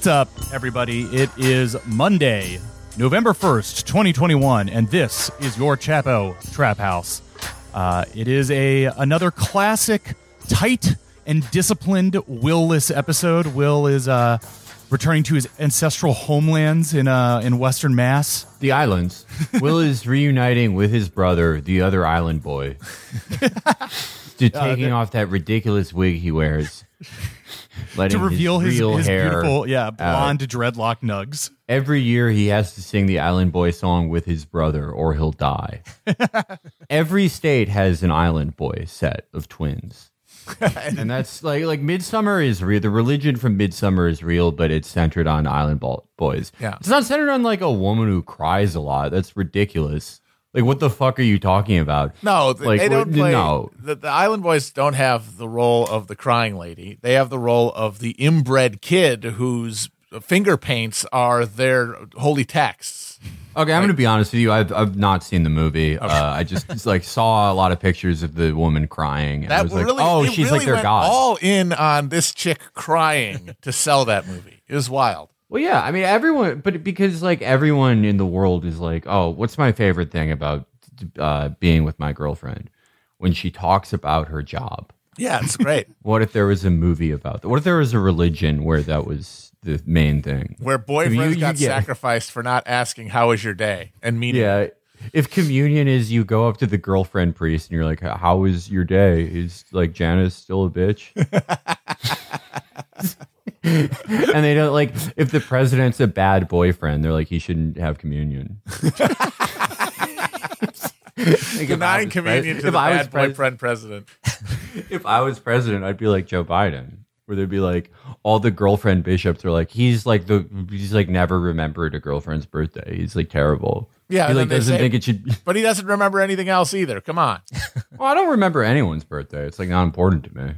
what's up, everybody? It is Monday, November 1st, 2021, and this is your Chapo Trap House. Uh, it is a another classic, tight and disciplined Will-less episode. Will is uh, returning to his ancestral homelands in uh, in Western Mass. The islands. Will is reuniting with his brother, the other island boy. to taking off that ridiculous wig he wears. To reveal his, real his hair beautiful, yeah, out. blonde dreadlock nugs. Every year he has to sing the Island Boy song with his brother or he'll die. Every state has an Island Boy set of twins. and that's like like Midsummer is real. The religion from Midsummer is real, but it's centered on Island Bo- Boys. Yeah. it's not centered on like a woman who cries a lot. That's ridiculous. Like, what the fuck are you talking about? No, Like, they don't play. no. The, the Island Boys don't have the role of the crying lady. They have the role of the inbred kid whose finger paints are their holy texts. Okay, I'm going to be honest with you. I've I've not seen the movie. Uh, I just, just, like saw a lot of pictures of the woman crying. And I That was like, oh, she's really like their god. all in on this chick crying to sell that movie. It was wild. Well, yeah. I mean, everyone, but because like everyone in the world is like, oh, what's my favorite thing about uh, being with my girlfriend when she talks about her job? Yeah, it's great. What if there was a movie about that? What if there was a religion where that was the main thing? Where boyfriends You- you got get- sacrificed for not asking how was your day and meeting. Yeah. If communion is you go up to the girlfriend priest and you're like, "How was your day?" Is like Janice still a bitch? and they don't like if the president's a bad boyfriend, they're like he shouldn't have communion. Like, if I Denying was communion pres- to if the I was bad pres- boyfriend president. If I was president, I'd be like Joe Biden, where they'd be like all the girlfriend bishops are like he's like the he's like never remembered a girlfriend's birthday. He's like terrible. Yeah, he like doesn't say- think it should. But he doesn't remember anything else either. Come on. Well, I don't remember anyone's birthday. It's like not important to me.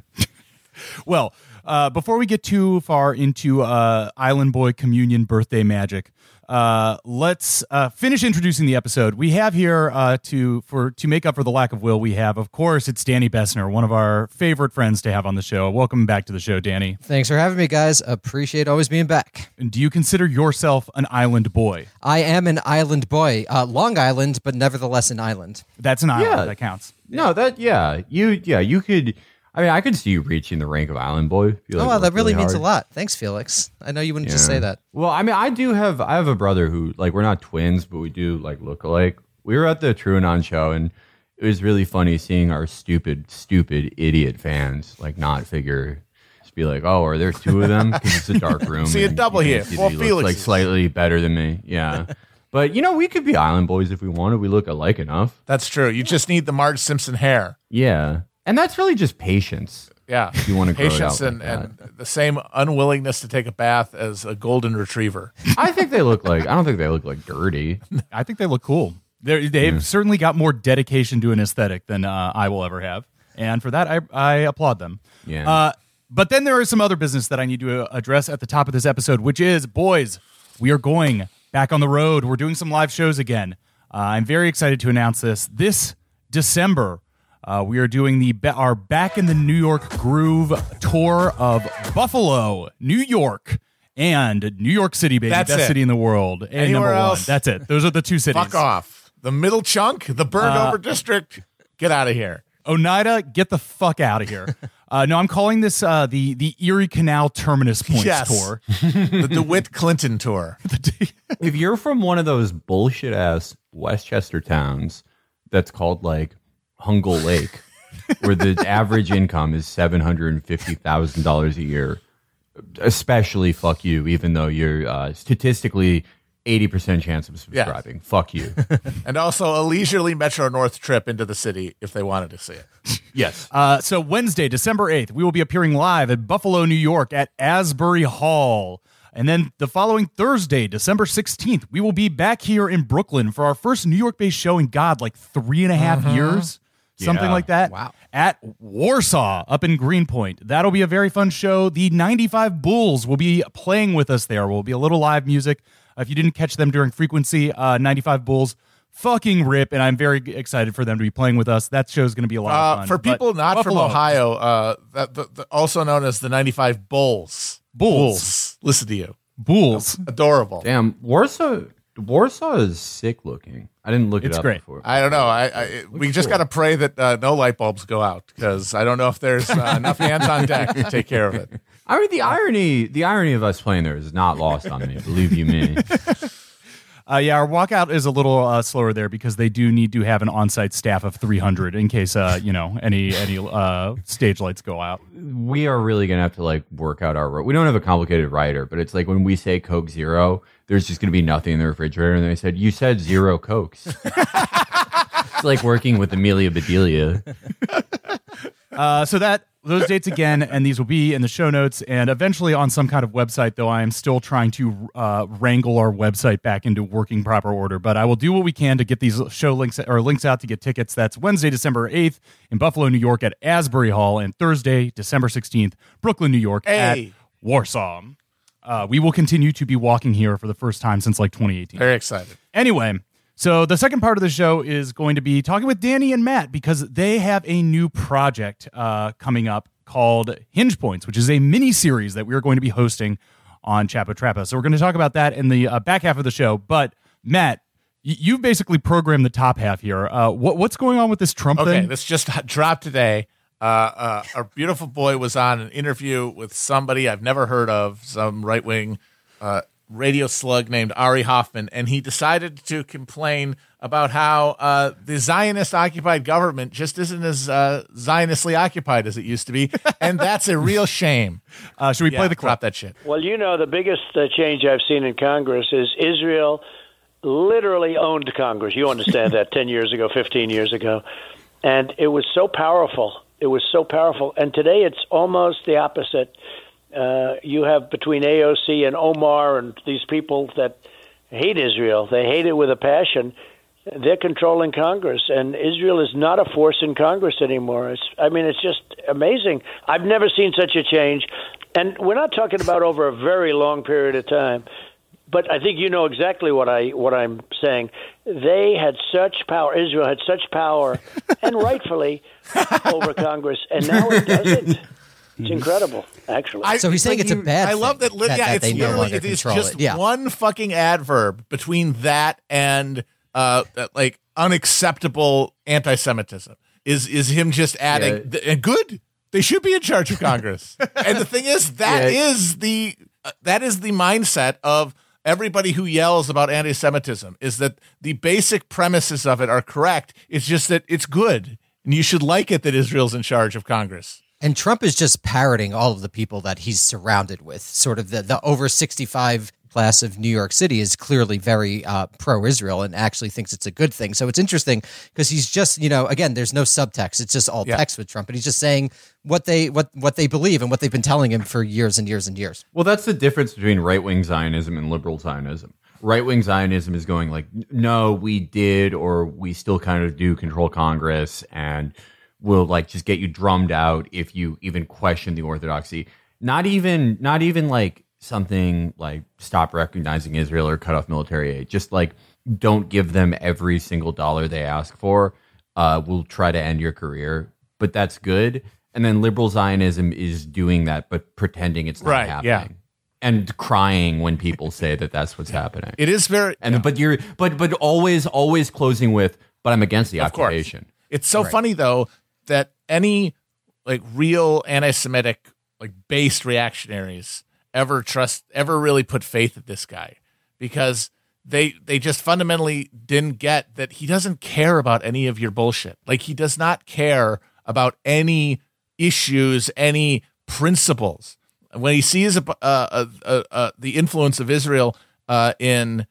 Well, uh, before we get too far into uh, Island Boy Communion birthday magic, uh, let's uh, finish introducing the episode. We have here uh, to for to make up for the lack of will. We have, of course, it's Danny Bessner, one of our favorite friends to have on the show. Welcome back to the show, Danny. Thanks for having me, guys. Appreciate always being back. And do you consider yourself an island boy? I am an island boy, uh, Long Island, but nevertheless an island. That's an island Yeah. that counts. No, that yeah, you yeah you could. I mean, I could see you reaching the rank of island boy. if you, oh, like, oh, wow, that worked really means hard. a lot. Thanks, Felix. I know you wouldn't just say that. Well, I mean, I do have I have a brother who like we're not twins, but we do like look alike. We were at the TrueAnon show, and it was really funny seeing our stupid, stupid, idiot fans like not figure. Just be like, oh, are there two of them? Because it's a dark room. See a double here. can see Well, that he looks, Felix like slightly better than me. Yeah, but you know, we could be island boys if we wanted. We look alike enough. That's true. You just need the Marge Simpson hair. Yeah, and that's really just patience. Yeah. If you wanna grow it Patience out and, like and the same unwillingness to take a bath as a golden retriever. I think they look like. I don't think they look like dirty. I think they look cool. They're, they've certainly got more dedication to an aesthetic than uh, I will ever have, and for that, I, I applaud them. Yeah. Uh, but then there is some other business that I need to uh, address at the top of this episode, which is, boys, we are going back on the road. We're doing some live shows again. Uh, I'm very excited to announce this. This December, uh, we are doing the ba- our Back in the New York Groove tour of Buffalo, New York, and New York City, baby, That's best it. city in the world. And Anywhere number else? one. That's it. Those are the two cities. Fuck off. The middle chunk, the burned Uh, over district. Get out of here. Oneida, get the fuck out of here. Uh, no, I'm calling this uh, the the Erie Canal Terminus Points Yes. tour. The DeWitt Clinton tour. if you're from one of those bullshit ass Westchester towns that's called like Hungle Lake, where the average income is seven hundred and fifty thousand dollars a year, especially fuck you, even though you're uh, statistically eighty percent chance of subscribing. Fuck you. And also a leisurely Metro North trip into the city if they wanted to see it. yes. Uh, so Wednesday, December 8th, we will be appearing live at Buffalo, New York at Asbury Hall. And then the following Thursday, December 16th, we will be back here in Brooklyn for our first New York based show in God, like three and a half years, something Yeah. like that. Wow. At Warsaw up in Greenpoint. That'll be a very fun show. The 95 Bulls will be playing with us there. Will be a little live music. Uh, if you didn't catch them during frequency, uh, 95 Bulls fucking rip. And I'm very excited for them to be playing with us. That show's going to be a lot of Uh, fun. for But people not Buffalo- from Ohio, uh, that the, the, also known as the 95 Bulls. Bulls. listen to you. Bulls. Adorable. Damn, Warsaw. Warsaw is sick looking. I didn't look It's it up great. before. I don't know. I, I we just got to pray that uh, no light bulbs go out because I don't know if there's uh, enough hands on deck to take care of it. I mean, the irony, the irony of us playing there is not lost on me. Believe you me. Uh, yeah, our walkout is a little uh, slower there because they do need to have an on-site staff of 300 in case uh, you know any any uh, stage lights go out. we are really gonna have to like work out our. ro- We don't have a complicated writer, but it's like when we say Coke Zero, there's just gonna be nothing in the refrigerator, and they said you said zero Cokes. it's like working with Amelia Bedelia. Uh, so that those dates again, and these will be in the show notes and eventually on some kind of website. Though I am still trying to uh, wrangle our website back into working proper order, but I will do what we can to get these show links or links out to get tickets. That's Wednesday, December eighth in Buffalo, New York at Asbury Hall, and Thursday, December sixteenth, Brooklyn, New York at Warsaw. Uh, we will continue to be walking here for the first time since like 2018. Very excited. Anyway, so the second part of the show is going to be talking with Danny and Matt because they have a new project uh, coming up called Hinge Points, which is a mini series that we are going to be hosting on Chapo Trappa. So we're going to talk about that in the uh, back half of the show. But Matt, you've basically programmed the top half here. Uh, what, what's going on with this Trump Okay, thing? this just dropped today. Uh, uh, our beautiful boy was on an interview with somebody I've never heard of, some right wing uh, radio slug named Ari Hoffman, and he decided to complain about how uh, the Zionist occupied government just isn't as uh, Zionistly occupied as it used to be, and that's a real shame. Uh, should we Yeah, play the clip? drop that shit. Well, you know, the biggest uh, change I've seen in Congress is Israel literally owned Congress. You understand that 10 years ago, 15 years ago. And it was so powerful. It was so powerful. And today it's almost the opposite. Uh, you have between AOC and Omar and these people that hate Israel, they hate it with a passion. They're controlling Congress, and Israel is not a force in Congress anymore. It's, I mean, it's just amazing. I've never seen such a change, and we're not talking about over a very long period of time. But I think you know exactly what I what I'm saying. They had such power. Israel had such power, and rightfully over Congress, and now it doesn't. It's incredible, actually. I- So he's saying but it's a you- bad I love that. li- that- yeah, that it's they no literally longer it is just it. Yeah. one fucking adverb between that and uh, like unacceptable anti-Semitism is is him just adding Yeah. th- and good. They should be in charge of Congress. and the thing is, that Yeah. is the uh, that is the mindset of everybody who yells about anti-Semitism. Is that the basic premises of it are correct? It's just that it's good, and you should like it that Israel's in charge of Congress. And Trump is just parroting all of the people that he's surrounded with. Sort of the, the over 65 class of New York City is clearly very uh, pro Israel and actually thinks it's a good thing. So it's interesting because he's just, you know, again, there's no subtext. It's just all Yeah. text with Trump. And he's just saying what they what what they believe and what they've been telling him for years and years and years. Well, that's the difference between right wing Zionism and liberal Zionism. Right wing Zionism is going like, no, we did, or we still kind of do control Congress, and we'll like just get you drummed out if you even question the orthodoxy. Not even, not even like something like stop recognizing Israel or cut off military aid. Just like don't give them every single dollar they ask for. Uh, we'll try to end your career, but that's good. And then liberal Zionism is doing that, but pretending it's not Right, happening yeah. and crying when people say that that's what's happening. It is very and but you're but but always always closing with but I'm against the Of course. occupation. It's so funny though that any like real anti-Semitic like based reactionaries ever trust ever really put faith in this guy because they they just fundamentally didn't get that he doesn't care about any of your bullshit. Like he does not care about any issues, any principles. When he sees uh, the influence of Israel uh, in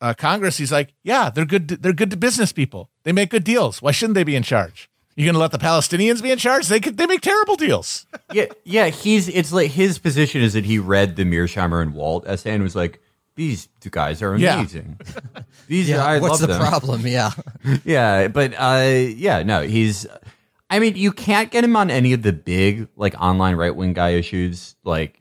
uh, Congress, he's like, "Yeah, they're good. They're good to business people. They make good deals. Why shouldn't they be in charge? You going to let the Palestinians be in charge? They could. They make terrible deals. Yeah, yeah, he's it's like his position is that he read the Mearsheimer and Walt essay and was like these two guys are Yeah. amazing. These are, I What's love the them. problem? Yeah. Yeah, but uh, yeah, no, he's. I mean, you can't get him on any of the big like online right wing guy issues like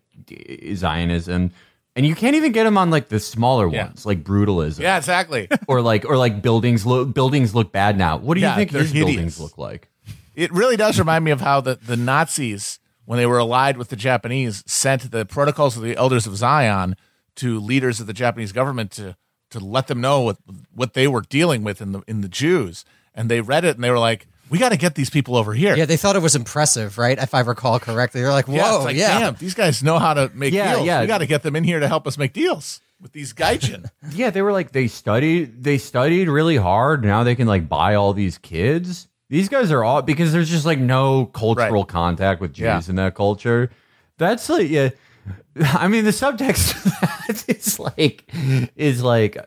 Zionism, and you can't even get them on like the smaller Yeah. ones like brutalism. Yeah, exactly. or like or like buildings look buildings look bad now. What do you think hideous. buildings look like? it really does remind me of how the the Nazis when they were allied with the Japanese, sent the protocols of the elders of Zion to leaders of the Japanese government to to let them know what what they were dealing with in the in the Jews, and they read it and they were like, "We got to get these people over here." Yeah, they thought it was impressive, right? If I recall correctly, they're like, "Whoa, Yeah, yeah, like, damn, these guys know how to make Yeah, deals. yeah. We got to get them in here to help us make deals with these gaijin. Yeah, they were like they studied they studied really hard. Now they can like buy all these kids. These guys are all because there's just like no cultural Right. contact with Jews Yeah. in that culture. That's like yeah. I mean the subtext of that is like is like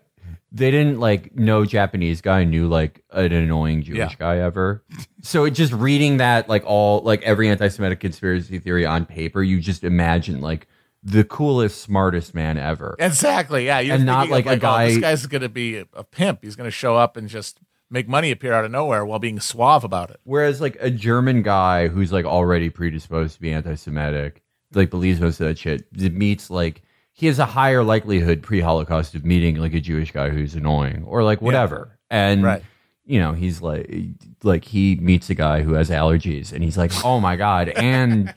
they didn't like no Japanese guy knew like an annoying Jewish Yeah. guy ever. So it just reading that like all like every anti-Semitic conspiracy theory on paper, you just imagine like the coolest, smartest man ever. exactly. Yeah, you're And not of, like a oh, this guy's going to be a, a pimp. He's going to show up and just make money appear out of nowhere while being suave about it. Whereas like a German guy who's like already predisposed to be anti-Semitic, like believes most of that shit, it meets like he has a higher likelihood pre-Holocaust of meeting like a Jewish guy who's annoying or like whatever. And Right. you know, he's like like he meets a guy who has allergies and he's like, "Oh my god." And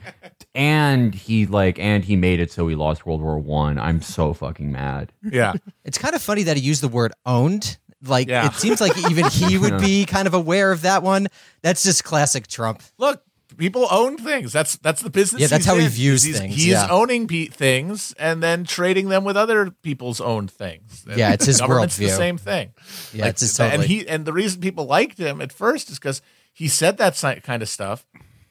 and he like and he made it so he lost World War 1. I'm so fucking mad. Yeah. It's kind of funny that he used the word owned. Like Yeah. it seems like even he would be kind of aware of that one. That's just classic Trump. Look, people own things. That's that's the business. Yeah, that's he's how he views he's, things, He's yeah. owning pe- things and then trading them with other people's owned things. And Yeah, it's his government's the same thing. Yeah, it's his totally. And he and the reason people liked him at first is because he said that kind of stuff,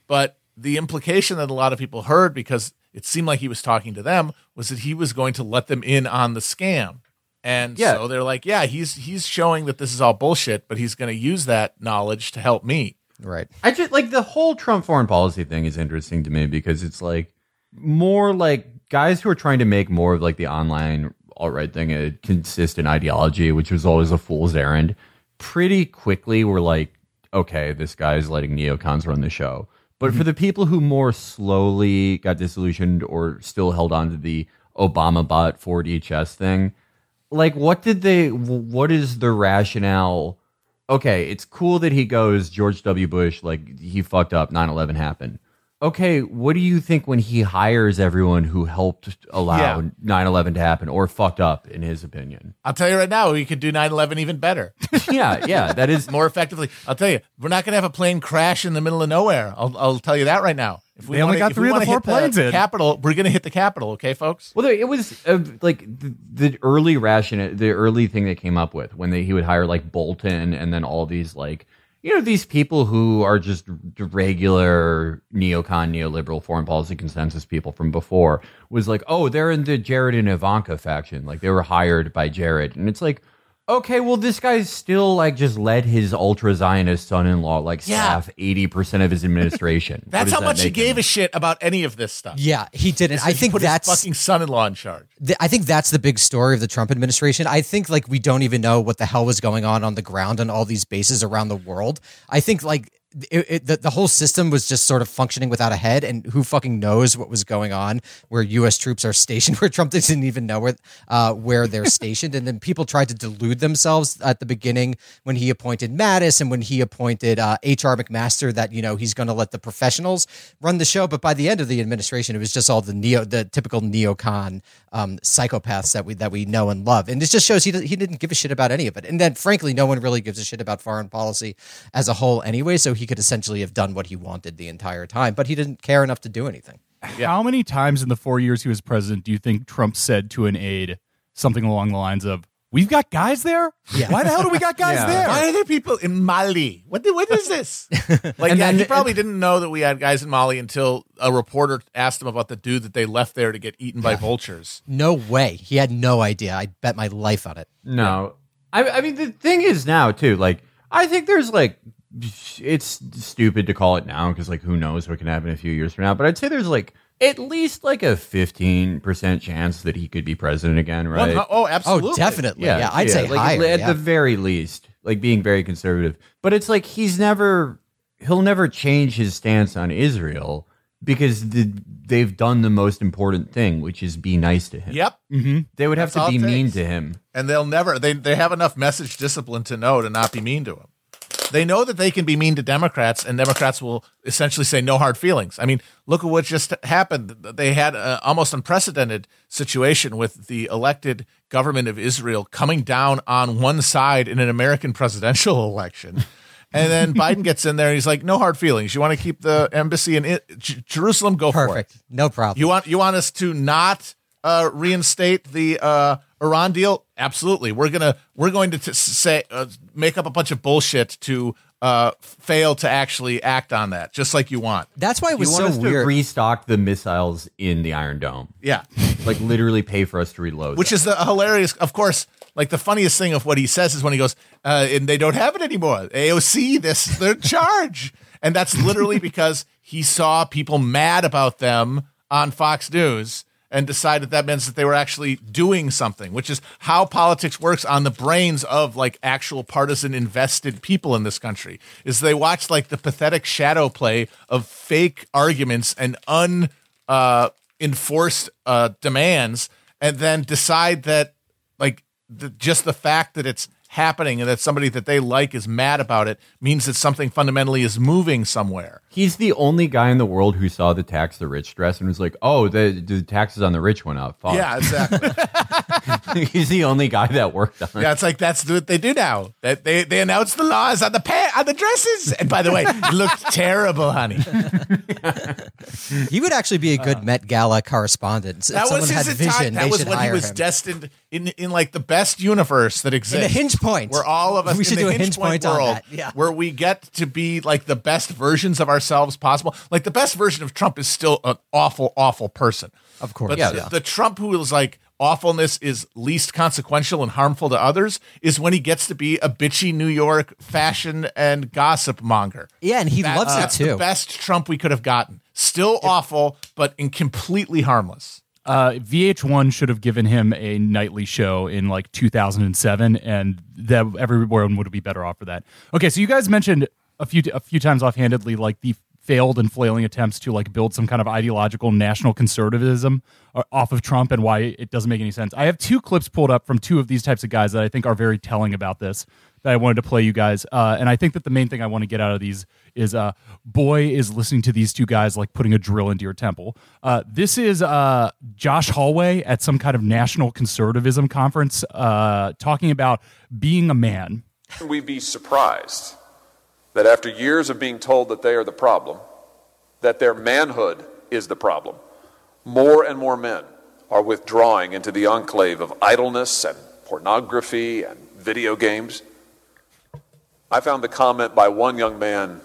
but the implication that a lot of people heard because it seemed like he was talking to them was that he was going to let them in on the scam. And Yeah. so they're like, yeah, he's he's showing that this is all bullshit, but he's going to use that knowledge to help me. Right. I just like the whole Trump foreign policy thing is interesting to me because it's like more like guys who are trying to make more of like the online alt right thing a consistent ideology, which was always a fool's errand. Pretty quickly, we're like, okay, this guy's letting neocons run the show. But for mm-hmm. the people who more slowly got disillusioned or still held on to the Obama bot Ford HS thing, like what did they? What is the rationale? Okay, it's cool that he goes George W. Bush, like he fucked up, 9 11 happened. Okay, what do you think when he hires everyone who helped allow Yeah. 9 11 to happen or fucked up, in his opinion? I'll tell you right now, we could do 9/11 even better, yeah, yeah, that is. more effectively. I'll tell you, we're not going to have a plane crash in the middle of nowhere. I'll, I'll tell you that right now. If They only wanna- got if we three of the wanna four hit planes in. Capital, we're going to hit the capital, okay, folks? Well, it was uh, like the, the early ration, the early thing they came up with when they, he would hire like Bolton and then all these like, you know, these people who are just regular neocon, neoliberal foreign policy consensus people from before was like, oh, they're in the Jared and Ivanka faction. Like they were hired by Jared. And it's like, okay, well, this guy's still like just led his ultra Zionist son in law like Yeah. staff 80% of his administration. That's how that much he make him? gave a shit about any of this stuff. Yeah, he didn't. I He think put that's his fucking son-in-law in charge. th- I think that's the big story of the Trump administration. I think like we don't even know what the hell was going on on the ground on all these bases around the world. I think like it, it, the, the whole system was just sort of functioning without a head, and who fucking knows what was going on where U.S. troops are stationed, where Trump didn't even know where uh, where they're stationed, and then people tried to delude themselves at the beginning when he appointed Mattis and when he appointed uh, H.R. McMaster that you know he's going to let the professionals run the show, but by the end of the administration, it was just all the neo, the typical neocon um, psychopaths that we that we know and love, and it just shows he he didn't give a shit about any of it, and then frankly, no one really gives a shit about foreign policy as a whole anyway. So he could essentially have done what he wanted the entire time, but he didn't care enough to do anything. How many times in the four years he was president do you think Trump said to an aide something along the lines of, We've got guys there? Yeah. Why the hell do we got guys Yeah. there? Why are there people in Mali? What the, what is this? Like, And yeah, then- he probably didn't know that we had guys in Mali until a reporter asked him about the dude that they left there to get eaten by vultures. No way, he had no idea. I bet my life on it. No, I, I mean the thing is now too. Like I think there's like it's stupid to call it now because like who knows what can happen a few years from now. But I'd say there's like at least like a fifteen percent chance that he could be president again, right? One- oh, absolutely. Oh, definitely. Yeah, I'd say like, higher. at yeah. the very least, like being very conservative. But it's like he's never he'll never change his stance on Israel because the, they've done the most important thing, which is be nice to him. Yep. Mm-hmm. They would have That's all to be it mean to him. And they'll never, they, they have enough message discipline to know to not be mean to him. They know that they can be mean to Democrats, and Democrats will essentially say no hard feelings. I mean, look at what just happened. They had an almost unprecedented situation with the elected government of Israel coming down on one side in an American presidential election. And then Biden gets in there and he's like, no hard feelings. You want to keep the embassy in it, J- Jerusalem? Go for it. Perfect. No problem. You want you want us to not uh, reinstate the uh, Iran deal? Absolutely. We're gonna we're going to t- say uh, make up a bunch of bullshit to uh, fail to actually act on that, just like you want. That's why it You was want so us to weird. restock the missiles in the Iron Dome, Yeah, like literally pay for us to reload. which them. is the hilarious. Of course, like the funniest thing of what he says is when he goes, uh, and they don't have it anymore. AOC, this they're charge, and that's literally because he saw people mad about them on Fox News and decide that that means that they were actually doing something, which is how politics works on the brains of like actual partisan invested people in this country. Is they watch like the pathetic shadow play of fake arguments and un uh, uh, demands, and then decide that like the, just the fact that it's happening and that somebody that they like is mad about it means that something fundamentally is moving somewhere. He's the only guy in the world who saw the tax the rich dress and was like, "Oh, the, the taxes on the rich went up." Fuck. Yeah, exactly. he's the only guy that worked on. it. yeah, it's like that's what they do now. That they they announced the laws on the pa- on the dresses. And by the way, it looked terrible, honey. he would actually be a good uh. Met Gala correspondent. If That someone was his vision, That was what he was him. destined in in like the best universe that in exists. a hinge point. where all of us We should in do a hinge point on world, that. Yeah. where we get to be like the best versions of ourselves possible. Like the best version of Trump is still an awful, awful person. Of course. But Yeah, the, yeah. the Trump who is like awfulness is least consequential and harmful to others is when he gets to be a bitchy New York fashion and gossip monger. Yeah, and he That- loves it uh, that's too. the best Trump we could have gotten. Still awful, but in completely harmless. Uh, VH1 should have given him a nightly show in like 2007, and that everyone would be better off for that. Okay, so you guys mentioned a few a few times offhandedly like the failed and flailing attempts to like build some kind of ideological national conservatism uh, off of Trump and why it doesn't make any sense. I have two clips pulled up from two of these types of guys that I think are very telling about this that I wanted to play you guys. Uh, and I think that the main thing I want to get out of these is uh, boy is listening to these two guys like putting a drill into your temple. Uh, this is uh, Josh Hawley at some kind of national conservatism conference uh, talking about being a man. We be surprised that after years of being told that they are the problem, that their manhood is the problem, more and more men are withdrawing into the enclave of idleness and pornography and video games? I found the comment by one young man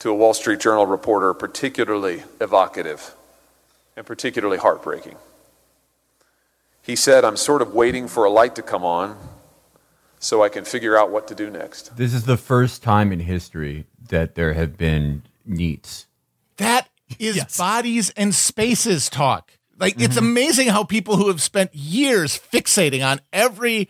to a Wall Street Journal reporter particularly evocative and particularly heartbreaking. He said, I'm sort of waiting for a light to come on so I can figure out what to do next. This is the first time in history that there have been NEETs. That is bodies and spaces talk. Like it's mm-hmm. amazing how people who have spent years fixating on every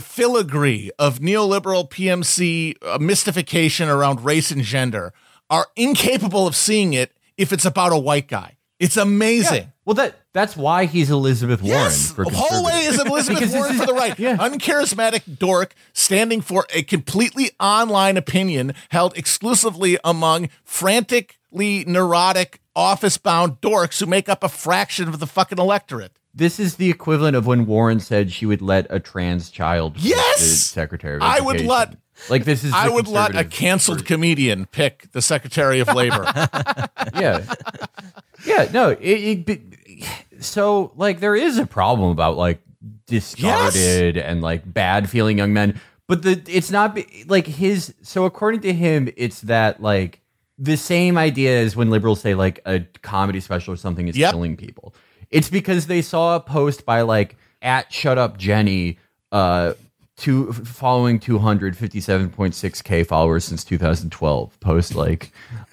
filigree of neoliberal PMC uh, mystification around race and gender are incapable of seeing it if it's about a white guy. It's amazing. Well, that that's why he's Elizabeth Warren Yes, for Hawley is. Elizabeth Warren is- for the right. Yeah. Uncharismatic dork standing for a completely online opinion held exclusively among frantically neurotic, office bound dorks who make up a fraction of the fucking electorate. This is the equivalent of when Warren said she would let a trans child. pick Yes! the Secretary of I would let- like this is. I would let a canceled version. comedian pick the Secretary of Labor. yeah, yeah. No, it, it, so like there is a problem about like discarded and like bad feeling young men, but the it's not like his. So according to him, it's that like the same idea as when liberals say like a comedy special or something is Yep. killing people. It's because they saw a post by like at Shut Up Jenny, uh, two following 257.6k followers since 2012. Post like,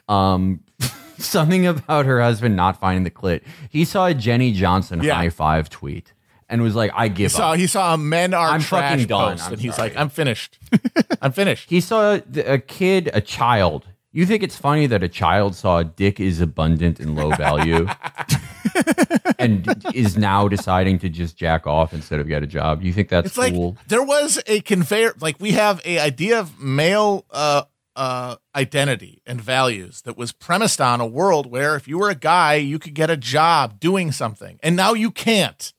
um, something about her husband not finding the clit. He saw a Jenny Johnson Yeah. high five tweet and was like, "I give He saw up." he saw a men are I'm trash done. post, I'm and he's sorry. like, I'm finished. I'm finished. He saw a kid, a child. You think it's funny that a child saw a dick is abundant and low value and is now deciding to just jack off instead of get a job? You think that's It's like cool? there was a conveyor. Like we have a idea of male uh, uh, identity and values that was premised on a world where if you were a guy, you could get a job doing something, and now you can't.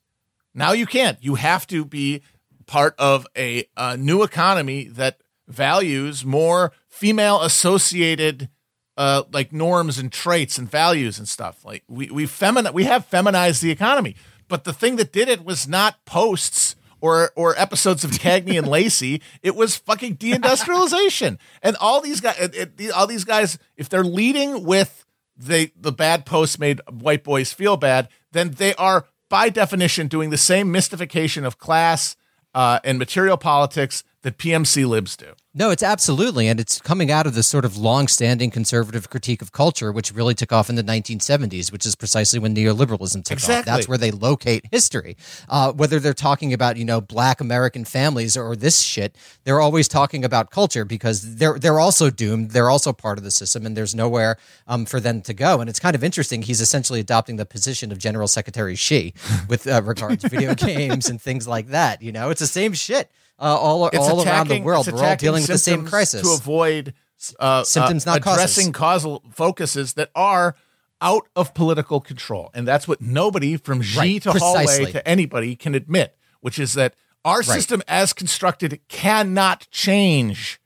Now you can't. You have to be part of a, a new economy that values more female associated uh, like norms and traits and values and stuff. Like we we femini- we have feminized the economy, but the thing that did it was not posts or or episodes of Cagney and Lacey. It was fucking deindustrialization, and all these guys, it, it, all these guys, if they're leading with the the bad posts made white boys feel bad, then they are by definition doing the same mystification of class uh, and material politics that PMC libs do. No, it's absolutely, and it's coming out of this sort of long-standing conservative critique of culture, which really took off in the 1970s, which is precisely when neoliberalism took Exactly. off. That's where they locate history. Uh, whether they're talking about you know Black American families or this shit, they're always talking about culture because they're they're also doomed. They're also part of the system, and there's nowhere um, for them to go. And it's kind of interesting. He's essentially adopting the position of General Secretary Xi with uh, regard to video games and things like that. You know, it's the same shit. Uh, all It's all around the attacking- world, we're all dealing with the same crisis. to avoid uh, Symptoms, uh, not causes. addressing causal focuses that are out of political control, and that's what nobody from Xi Right, to Hawley to anybody can admit, which is that our system, as constructed, cannot change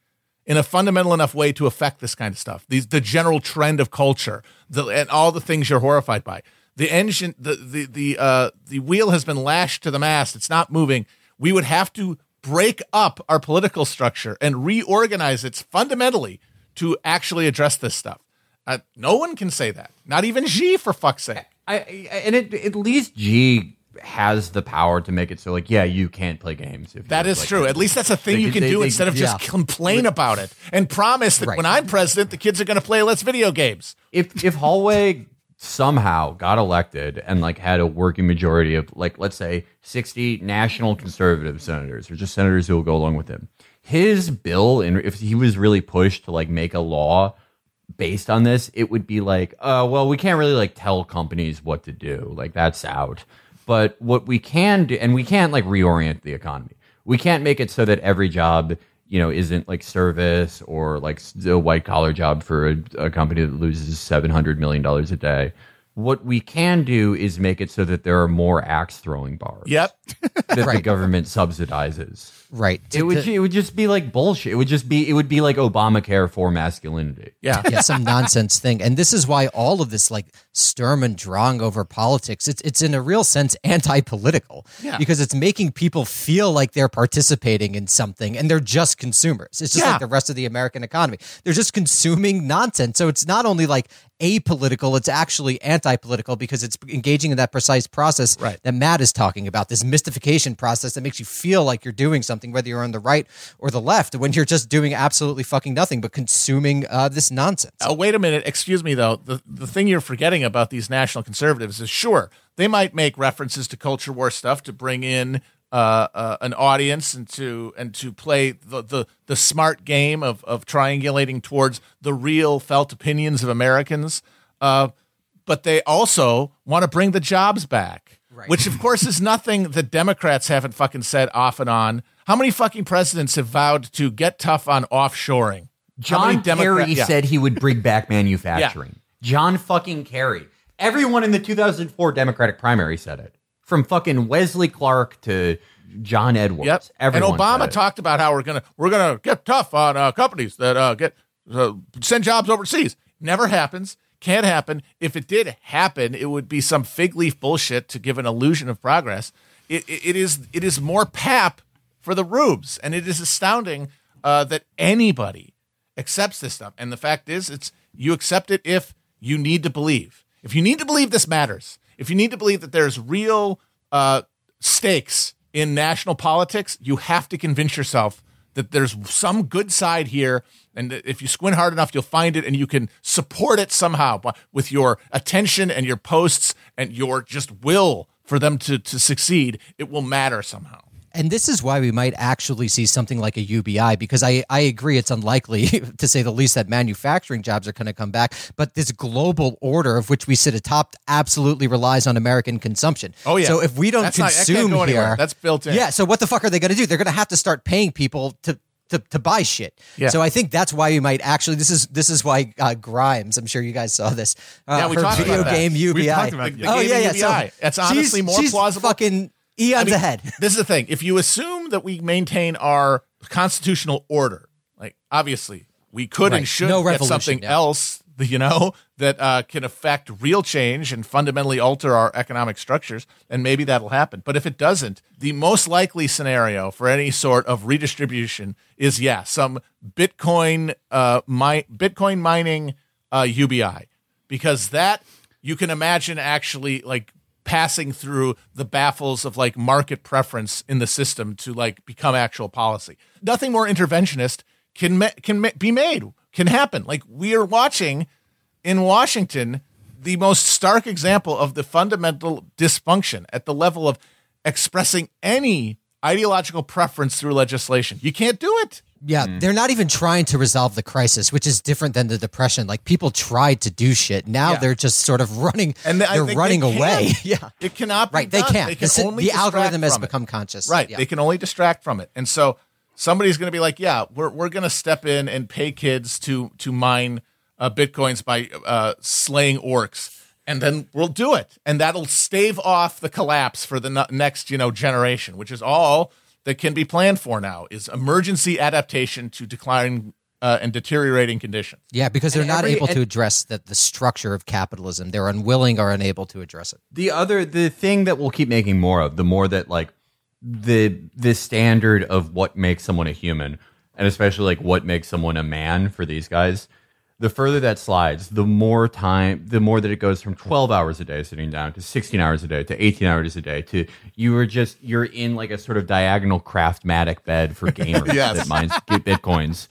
in a fundamental enough way to affect this kind of stuff. These the general trend of culture, the, and all the things you're horrified by. The engine, the the the uh, the wheel has been lashed to the mast. It's not moving. We would have to break up our political structure and reorganize it fundamentally to actually address this stuff. Uh, no one can say that. Not even Xi, for fuck's sake. I, I and it, at least Xi has the power to make it so like yeah you can't play games. If That is like, true. At least that's a thing They- you can they- do they- instead of just yeah. complain about it and promise that Right. when I'm president, the kids are going to play less video games. if if Hawley somehow got elected and like had a working majority of like let's say 60 national conservative senators or just senators who will go along with him. His bill and if he was really pushed to like make a law based on this it would be like uh well we can't really like tell companies what to do. Like that's out. But what we can do and we can't like reorient the economy. We can't make it so that every job you know isn't like service or like a white collar job for a, a company that loses 700 million dollars a day. What we can do is make it so that there are more axe throwing bars. Yep. that the government subsidizes right. it would To- it would just be like bullshit it would just be it would be like obamacare for masculinity Yeah. yeah, some nonsense thing. And this is why all of this like Sturm and Drang over politics, it's it's in a real sense anti-political. Yeah. Because it's making people feel like they're participating in something and they're just consumers. It's just Yeah. like the rest of the American economy. They're just consuming nonsense. So it's not only like apolitical, it's actually anti-political because it's engaging in that precise process Right. that Matt is talking about, this mystification process that makes you feel like you're doing something, whether you're on the right or the left, when you're just doing absolutely fucking nothing but consuming uh, this nonsense. Oh, wait a minute. Excuse me, though. The, the thing you're forgetting about these national conservatives is sure, they might make references to culture war stuff to bring in uh, uh, an audience and to and to play the, the, the smart game of, of triangulating towards the real felt opinions of Americans. Uh, but they also want to bring the jobs back, which of course is nothing that Democrats haven't fucking said off and on. How many fucking presidents have vowed to get tough on offshoring? John Democrat- Kerry yeah. said he would bring back manufacturing. John fucking Kerry. Everyone in the 2004 Democratic primary said it. From fucking Wesley Clark to John Edwards. Yep. Everyone and Obama talked about how we're gonna we're gonna get tough on uh, companies that uh, get uh, send jobs overseas. Never happens. Can't happen. If it did happen, it would be some fig leaf bullshit to give an illusion of progress. It, it, it is it is more pap for the rubes, and it is astounding uh, that anybody accepts this stuff. And the fact is, it's you accept it if you need to believe. If you need to believe this matters. If you need to believe that there's real uh, stakes in national politics, you have to convince yourself that there's some good side here. And if you squint hard enough, you'll find it and you can support it somehow with your attention and your posts and your just will for them to, to succeed. It will matter somehow. And this is why we might actually see something like a UBI, because I, I agree it's unlikely, to say the least, that manufacturing jobs are going to come back. But this global order of which we sit atop absolutely relies on American consumption. Oh, yeah. So if we don't That's not- that consume anywhere. here, That's built in. Yeah. So what the fuck are they going to do? They're going to have to start paying people to to, to buy shit. Yeah. So I think that's why you might actually. This is this is why uh, Grimes. I'm sure you guys saw this. Uh, Yeah, we her talked video about that. game UBI. We talked about The that. oh yeah, yeah. UBI. So That's honestly more plausible. Fucking eons I mean, ahead. This is the thing. If you assume that we maintain our constitutional order, like obviously we could Right. and should No get something yeah. else, you know, that uh, can affect real change and fundamentally alter our economic structures, and maybe that'll happen. But if it doesn't, the most likely scenario for any sort of redistribution is yeah, some Bitcoin uh, mi- Bitcoin mining uh, UBI, because that you can imagine actually like passing through the baffles of like market preference in the system to like become actual policy. Nothing more interventionist can ma- can ma- be made, can happen. Like we are watching in Washington the most stark example of the fundamental dysfunction at the level of expressing any ideological preference through legislation. You can't do it. Yeah, they're not even trying to resolve the crisis, which is different than the depression. Like people tried to do shit. Now Yeah. they're just sort of running. And I they're running they away. yeah, It cannot be right. They can't. They the, can sy- only the algorithm has from it. become conscious. Right. Yeah. They can only distract from it. And so somebody's going to be like, yeah, we're, we're going to step in and pay kids to, to mine uh, Bitcoins by uh, slaying orcs. And then we'll do it. And that'll stave off the collapse for the next, you know, generation, which is all that can be planned for now is emergency adaptation to declining uh, and deteriorating conditions. Yeah, because they're And not every- able to address the, the structure of capitalism. They're unwilling or unable to address it. The other the thing that we'll keep making more of, the more that like the the standard of what makes someone a human, and especially like what makes someone a man for these guys, the further that slides, the more time, the more that it goes from 12 hours a day sitting down to 16 hours a day to 18 hours a day to you are just you're in like a sort of diagonal craftmatic bed for gamers Yes. that mines get bitcoins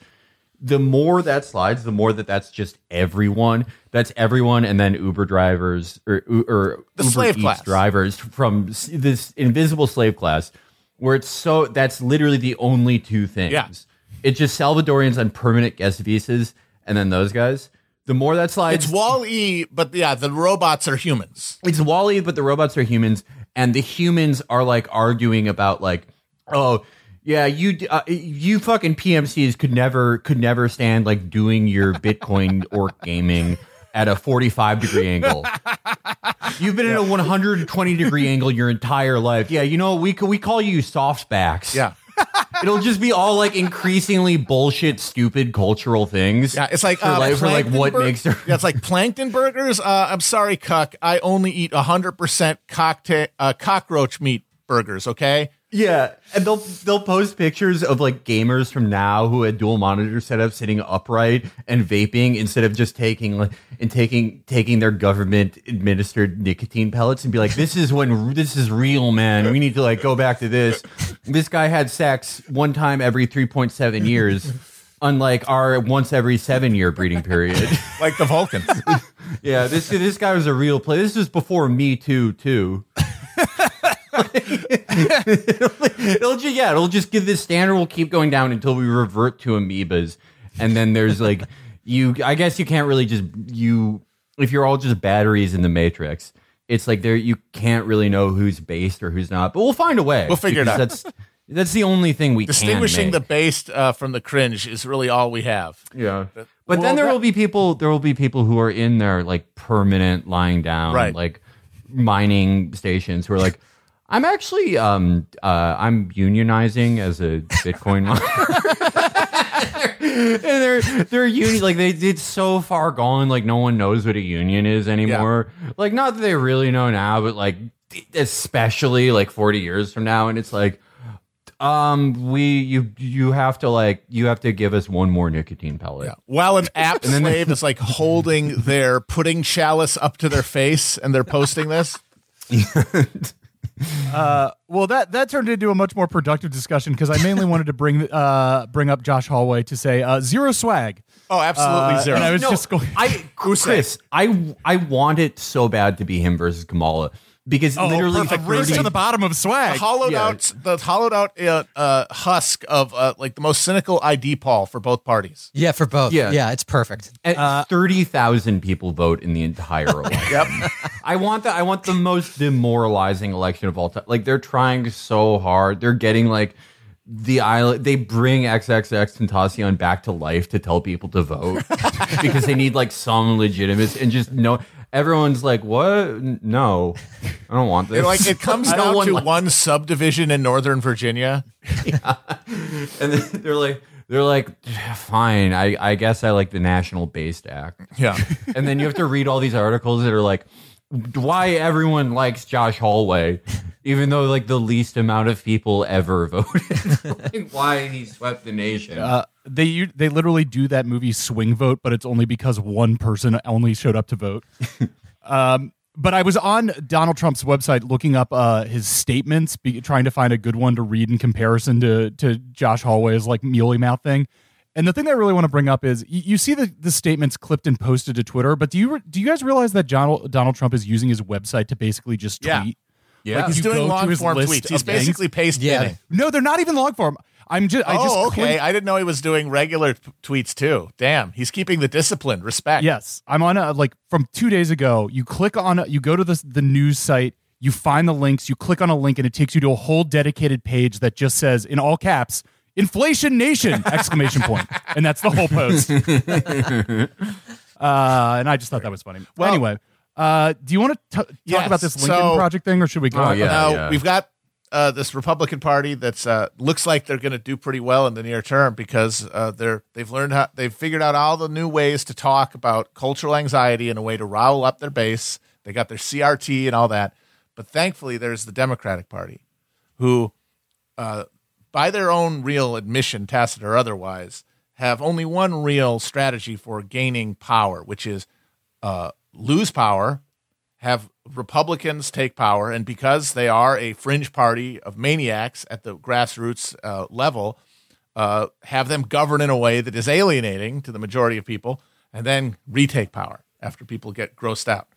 the more that slides, the more that that's just everyone. That's everyone, and then Uber drivers or, or The Uber slave Eats class. drivers from this invisible slave class, where it's so that's literally the only two things. Yeah. It's just Salvadorians on permanent guest visas, and then those guys. The more that slides, It's Wall E, but yeah, the robots are humans. it's Wally, but the robots are humans, and the humans are like arguing about like, oh yeah, you uh, you fucking PMCs could never could never stand like doing your Bitcoin or gaming at a 45 degree angle. You've been in a 120 degree angle your entire life. Yeah, you know we we call you softbacks. Yeah. It'll just be all like increasingly bullshit, stupid cultural things. Yeah, it's like for, uh, like, for like what bur- makes her. yeah, it's like plankton burgers. Uh, I'm sorry, cuck. I only eat 100 percent cocktail uh, cockroach meat burgers. Okay. Yeah, and they'll they'll post pictures of like gamers from now who had dual monitor setup sitting upright and vaping instead of just taking like and taking taking their government administered nicotine pellets and be like, this is when this is real, man. We need to like go back to this. This guy had sex one time every three point seven years. Unlike our once every seven year breeding period. Like the Vulcans. Yeah, this this guy was a real play. This is before Me Too, too. it'll, it'll just, yeah, it'll just give this standard. will keep going down until we revert to amoebas, and then there's like you. I guess you can't really just you if you're all just batteries in the matrix. It's like there you can't really know who's based or who's not, but we'll find a way. We'll figure it out. That's that's the only thing we Distinguishing can the make. based uh, from the cringe is really all we have. Yeah. But Well, then there that- will be people there will be people who are in their like permanent lying down Right. like mining stations who are like I'm actually um uh I'm unionizing as a Bitcoin miner. and they're they're union like they it's so far gone like no one knows what a union is anymore. Like not that they really know now, but like especially like 40 years from now and it's like um we you you have to like you have to give us one more nicotine pellet. yeah. While an app slave is like holding their pudding chalice up to their face and they're posting this. Well, that that turned into a much more productive discussion because I mainly wanted to bring uh bring up Josh Hawley to say uh, zero swag. Oh, absolutely Uh, zero. and I was No, just going. I Chris, I I want it so bad to be him versus Kamala because Oh, literally perfect. for race to the bottom of swag. the hollowed Yeah. out the hollowed out uh, uh, husk of uh, like the most cynical ID Paul for both parties. Yeah, for both. Yeah. Yeah, it's perfect. and thirty thousand people vote in the entire election. Yep. I want that. I want the most demoralizing election of all time. Like they're trying so hard. They're getting like the island they bring XXXTentacion back to life to tell people to vote because they need like some legitimacy and just no everyone's like what? No. I don't want this It, like it comes I don't down to like- one subdivision in Northern Virginia. and they're like they're like fine. I I guess I like the National Based Act. Yeah. and then you have to read all these articles that are like why everyone likes Josh Hawley, even though like the least amount of people ever voted. like, why he swept the nation. Uh, they they literally do that movie Swing Vote, but it's only because one person only showed up to vote. um, but I was on Donald Trump's website looking up uh, his statements, be, trying to find a good one to read in comparison to to Josh Hawley's like mealy mouth thing. And the thing that I really want to bring up is you, you see the, the statements clipped and posted to Twitter, but do you re- do you guys realize that Donald Donald Trump is using his website to basically just tweet? yeah. Like he's doing long form tweets. He's basically paste Yeah. pinning. No, they're not even long form. I'm oh, just I just Oh, okay. clicked- I didn't know he was doing regular t- tweets too. Damn, he's keeping the discipline. Respect. Yes, I'm on a like from two days ago. You click on you go to the the news site. You find the links. You click on a link, and it takes you to a whole dedicated page that just says in all caps "Inflation Nation!" exclamation point, and that's the whole post. uh, and I just thought that was funny. Well, Well- anyway, uh, do you want to talk Yes, about this Lincoln so- Project thing, or should we go? Oh, yeah. now we've got uh, this Republican Party that's uh, looks like they're going to do pretty well in the near term because uh, they're they've learned how they've figured out all the new ways to talk about cultural anxiety and a way to rile up their base. They got their CRT and all that, but thankfully there's the Democratic Party, who, uh, by their own real admission, tacit or otherwise, have only one real strategy for gaining power, which is uh, lose power have Republicans take power, and because they are a fringe party of maniacs at the grassroots uh, level, uh, have them govern in a way that is alienating to the majority of people, and then retake power after people get grossed out.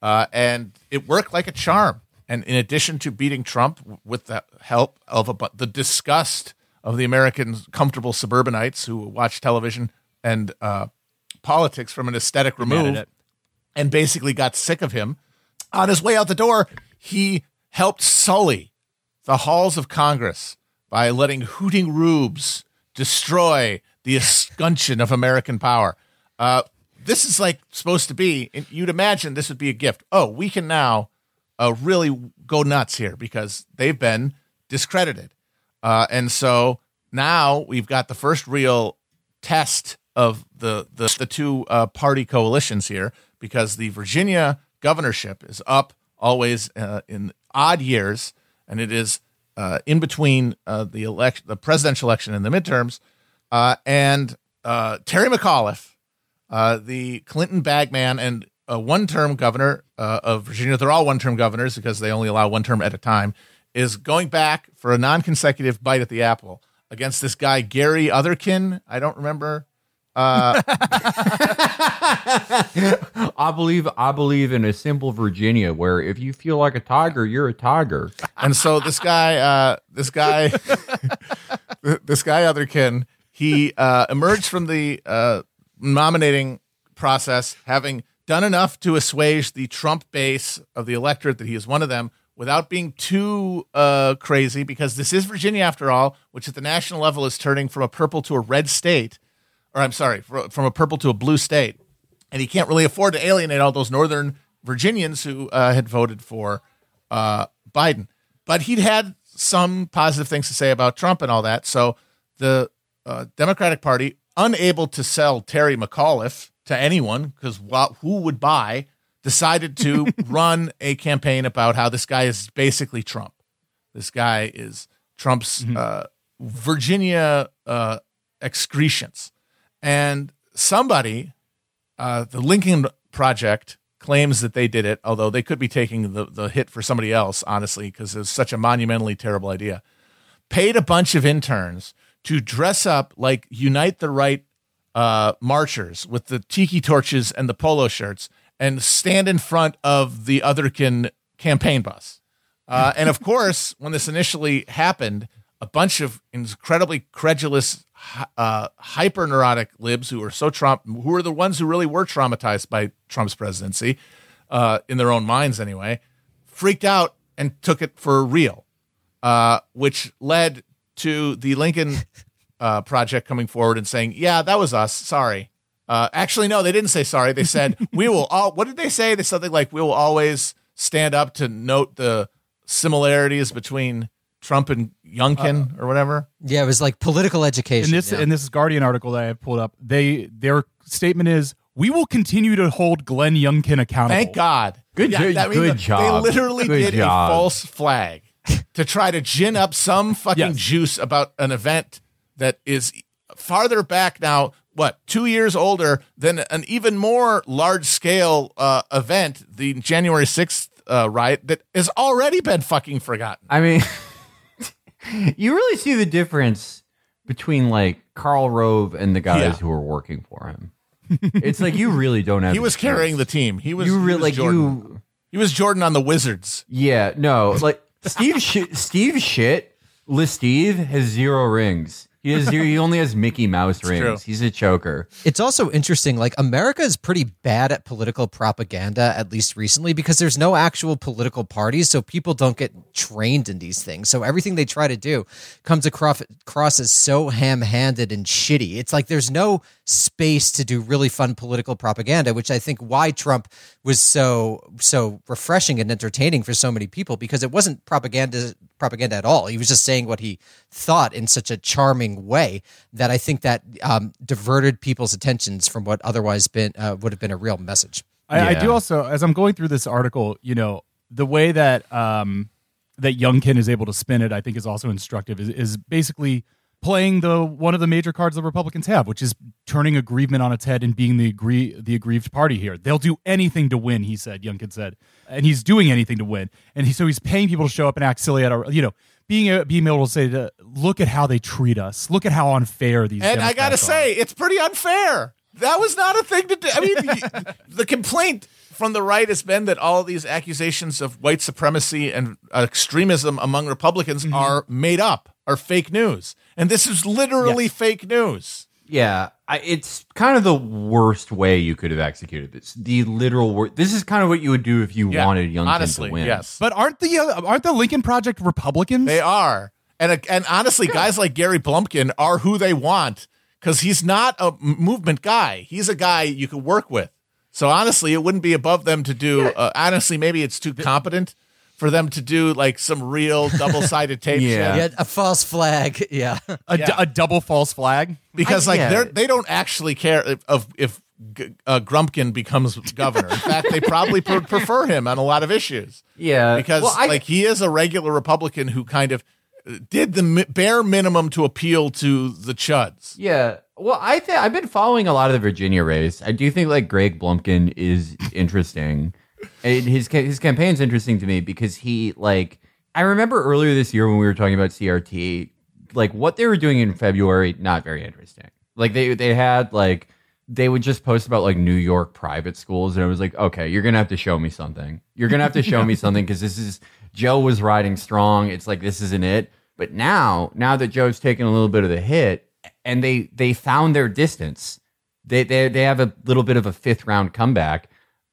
Uh, and it worked like a charm. And in addition to beating Trump with the help of a, the disgust of the American comfortable suburbanites who watch television and uh, politics from an aesthetic remove, and basically got sick of him. On his way out the door, he helped sully the halls of Congress by letting hooting rubes destroy the escutcheon of American power. Uh, this is like supposed to be, and you'd imagine this would be a gift. Oh, we can now uh, really go nuts here because they've been discredited. Uh, and so now we've got the first real test of the the, the two uh, party coalitions here because the Virginia governorship is up always uh, in odd years, and it is uh, in between uh, the election, the presidential election, and the midterms. Uh, and Terry McAuliffe, the Clinton bagman and a one-term governor uh, of Virginia, they're all one-term governors because they only allow one term at a time, is going back for a non-consecutive bite at the apple against this guy Gary Otherkin. I don't remember. I believe I believe in a simple Virginia where if you feel like a tiger, you're a tiger. And so this guy, uh, this guy, this guy Otherkin, he uh, emerged from the uh, nominating process having done enough to assuage the Trump base of the electorate that he is one of them without being too uh, crazy because this is Virginia after all, which at the national level is turning from a purple to a red state, or I'm sorry, from a purple to a blue state. And he can't really afford to alienate all those northern Virginians who uh, had voted for uh, Biden. But he'd had some positive things to say about Trump and all that. So the uh, Democratic Party, unable to sell Terry McAuliffe to anyone, because who would buy, decided to run a campaign about how this guy is basically Trump. This guy is Trump's uh, Virginia uh, excretions. And somebody, uh, the Lincoln Project, claims that they did it, although they could be taking the, the hit for somebody else, honestly, because it's such a monumentally terrible idea. Paid a bunch of interns to dress up like Unite the Right uh, marchers with the tiki torches and the polo shirts and stand in front of the Otherkin campaign bus. Uh, and of course, when this initially happened, a bunch of incredibly credulous, uh, hyper neurotic libs who were so Trump, who were the ones who really were traumatized by Trump's presidency, uh, in their own minds anyway, freaked out and took it for real, uh, which led to the Lincoln uh, project coming forward and saying, "Yeah, that was us. Sorry." Uh, actually, no, they didn't say sorry. They said, "We will all." What did they say? They said something like, "We will always stand up to note the similarities between Trump and Youngkin or whatever." Yeah, it was like political education. And this yeah. in this Guardian article that I have pulled up, they their statement is we will continue to hold Glenn Youngkin accountable. Thank God. Good- good- I good They job. literally Good did job. a false flag to try to gin up some fucking Yes. juice about an event that is farther back now. What two years older than an even more large scale uh, event, the January sixth uh, riot that has already been fucking forgotten. I mean, you really see the difference between like Karl Rove and the guys Yeah. who were working for him. It's like you really don't have. He was carrying the team. He was You really like Jordan. you. He was Jordan on the Wizards. Yeah, no, like Steve. Sh- Steve shit. Steve has zero rings. He has he only has Mickey Mouse rings. true. He's a choker. It's also interesting. Like America is pretty bad at political propaganda, at least recently, because there's no actual political parties, so people don't get trained in these things. So everything they try to do comes across, across as so ham-handed and shitty. It's like there's no space to do really fun political propaganda, which I think why Trump was so so refreshing and entertaining for so many people because it wasn't propaganda propaganda at all. He was just saying what he thought in such a charming way that I think that um, diverted people's attentions from what otherwise been uh, would have been a real message. I, I do also, as I'm going through this article, you know, the way that um, that Youngkin is able to spin it, I think, is also instructive. Is, is basically playing the one of the major cards the Republicans have, which is turning aggrievement on its head and being the agree the aggrieved party here. They'll do anything to win, he said. Youngkin said, and he's doing anything to win, and he, so he's paying people to show up and act silly at our, you know. Being, being able to say, to, look at how they treat us. Look at how unfair these. And I gotta are." say, it's pretty unfair. That was not a thing to do. I mean, the, complaint from the right has been that all of these accusations of white supremacy and extremism among Republicans Mm-hmm. are made up, are fake news. And this is literally Yes. fake news. Yeah, I, it's kind of the worst way you could have executed this. The literal wor This is kind of what you would do if you Yeah, wanted Youngkin honestly, to win. yes. But aren't the uh, aren't the Lincoln Project Republicans? They are. And and honestly, guys like Gary Blumpkin are who they want because he's not a movement guy. He's a guy you can work with. So honestly, it wouldn't be above them to do. Uh, honestly, maybe it's too competent for them to do like some real double sided tape. Yeah. shit. Yeah, a false flag. Yeah. a, d- Yeah. a double false flag. because I- like yeah. they're they don't actually care if, of if G- uh, Grumpkin becomes governor. In fact, they probably pre- prefer him on a lot of issues. Yeah, because well, I- like he is a regular Republican who kind of did the mi- bare minimum to appeal to the chuds. Yeah. Well, I think I've been following a lot of the Virginia race. I do think like Greg Blumpkin is interesting. And his his campaign's interesting to me because he like I remember earlier this year when we were talking about CRT, like what they were doing in February, not very interesting. Like they they had like they would just post about like New York private schools, and it was like, okay, you're gonna have to show me something. You're gonna have to show me something because this is Joe was riding strong. It's like this isn't it. But now, now that Joe's taken a little bit of the hit, and they they found their distance, they they they have a little bit of a fifth round comeback.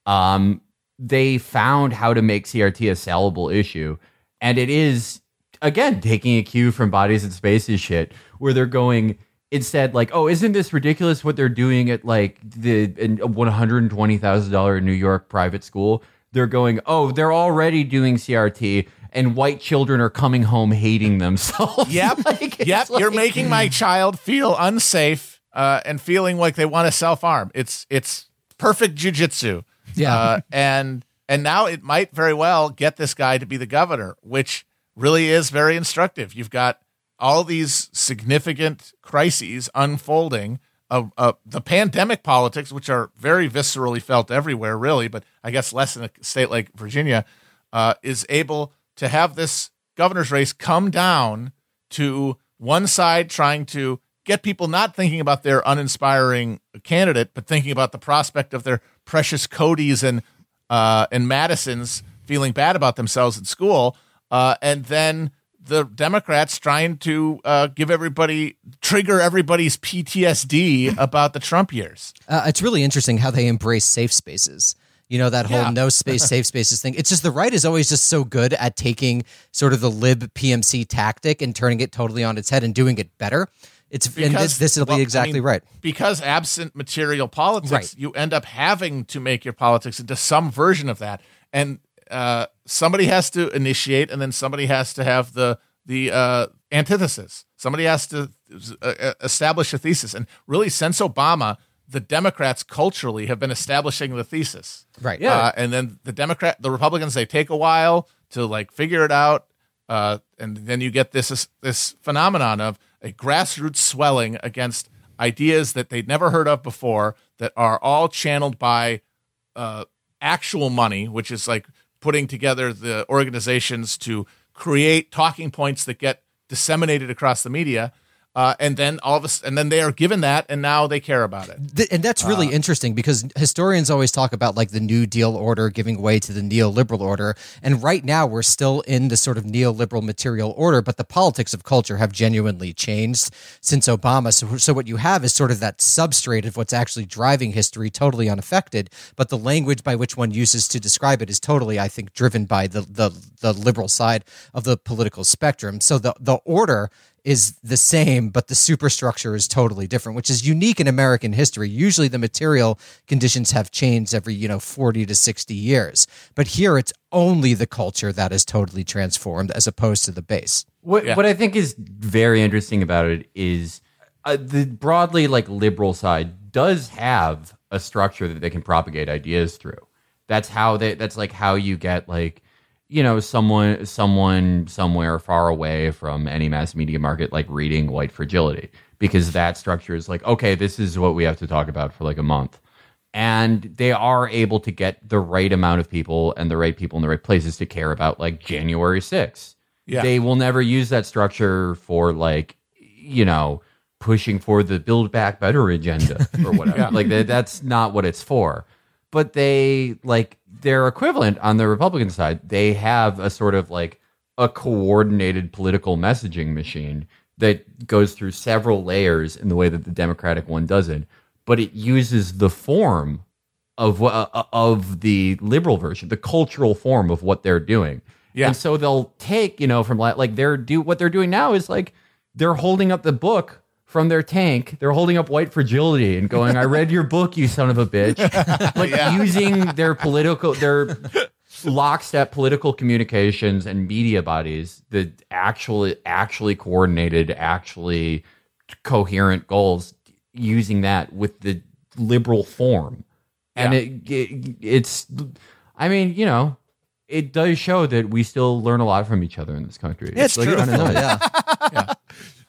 Um, they found how to make CRT a sellable issue, and it is again taking a cue from bodies and spaces shit, where they're going instead like, oh, isn't this ridiculous what they're doing at like the one hundred and twenty thousand dollar New York private school? They're going, oh, they're already doing CRT, and white children are coming home hating themselves. Yep, Like, yep. You're making my child feel unsafe uh, and feeling like they want to self harm. It's it's perfect jujitsu. Yeah. uh, and and now it might very well get this guy to be the governor, which really is very instructive. You've got all these significant crises unfolding. Uh, uh, the pandemic politics, which are very viscerally felt everywhere, really, but I guess less in a state like Virginia, uh, is able to have this governor's race come down to one side trying to get people not thinking about their uninspiring candidate, but thinking about the prospect of their precious Codys and uh, and Madisons feeling bad about themselves in school, uh, and then the Democrats trying to uh, give everybody trigger everybody's PTSD about the Trump years. Uh, it's really interesting how they embrace safe spaces. You know, that whole Yeah. no space, safe spaces thing. It's just the right is always just so good at taking sort of the lib PMC tactic and turning it totally on its head and doing it better. It's and Because- this, this will well, be exactly mean, right. Because absent material politics, Right. you end up having to make your politics into some version of that, and uh, somebody has to initiate, and then somebody has to have the the uh, antithesis. Somebody has to uh, uh, establish a thesis, and really, since Obama, the Democrats culturally have been establishing the thesis. Right. Uh, and then the Democrat, the Republicans, they take a while to like figure it out, uh, and then you get this this phenomenon of a grassroots swelling against ideas that they'd never heard of before that are all channeled by uh, actual money, which is like putting together the organizations to create talking points that get disseminated across the media. Uh, and then all of us, and then they are given that, and now they care about it. And that's really interesting because historians always talk about like the New Deal order giving way to the neoliberal order. And right now we're still in the sort of neoliberal material order, but the politics of culture have genuinely changed since Obama. So, so what you have is sort of that substrate of what's actually driving history totally unaffected, but the language by which one uses to describe it is totally, I think, driven by the the, the liberal side of the political spectrum. So the the order is the same, but the superstructure is totally different, which is unique in American history. Usually the material conditions have changed every, you know, 40 to 60 years. But here it's only the culture that is totally transformed as opposed to the base. What Yeah. what I think is very interesting about it is uh, the broadly like liberal side does have a structure that they can propagate ideas through. That's how they. That's like how you get like you know someone someone somewhere far away from any mass media market like reading White Fragility because that structure is like okay this is what we have to talk about for like a month and they are able to get the right amount of people and the right people in the right places to care about like January 6th. Yeah. They will never use that structure for like, you know, pushing for the build back better agenda or whatever. Like that, that's not what it's for. But they like their equivalent on the Republican side, they have a sort of like a coordinated political messaging machine that goes through several layers in the way that the Democratic one doesn't, but it uses the form of uh, of the liberal version, the cultural form of what they're doing. Yeah. And so they'll take, you know, from like, like they're do what they're doing now is like they're holding up the book from their tank. They're holding up White Fragility and going, "I read your book, you son of a bitch." like using their political their lockstep political communications and media bodies that actually actually coordinated, actually coherent goals, using that with the liberal form, and Yeah. it, it it's, I mean, you know. It does show that we still learn a lot from each other in this country. It's like, true. kinda nice. Yeah.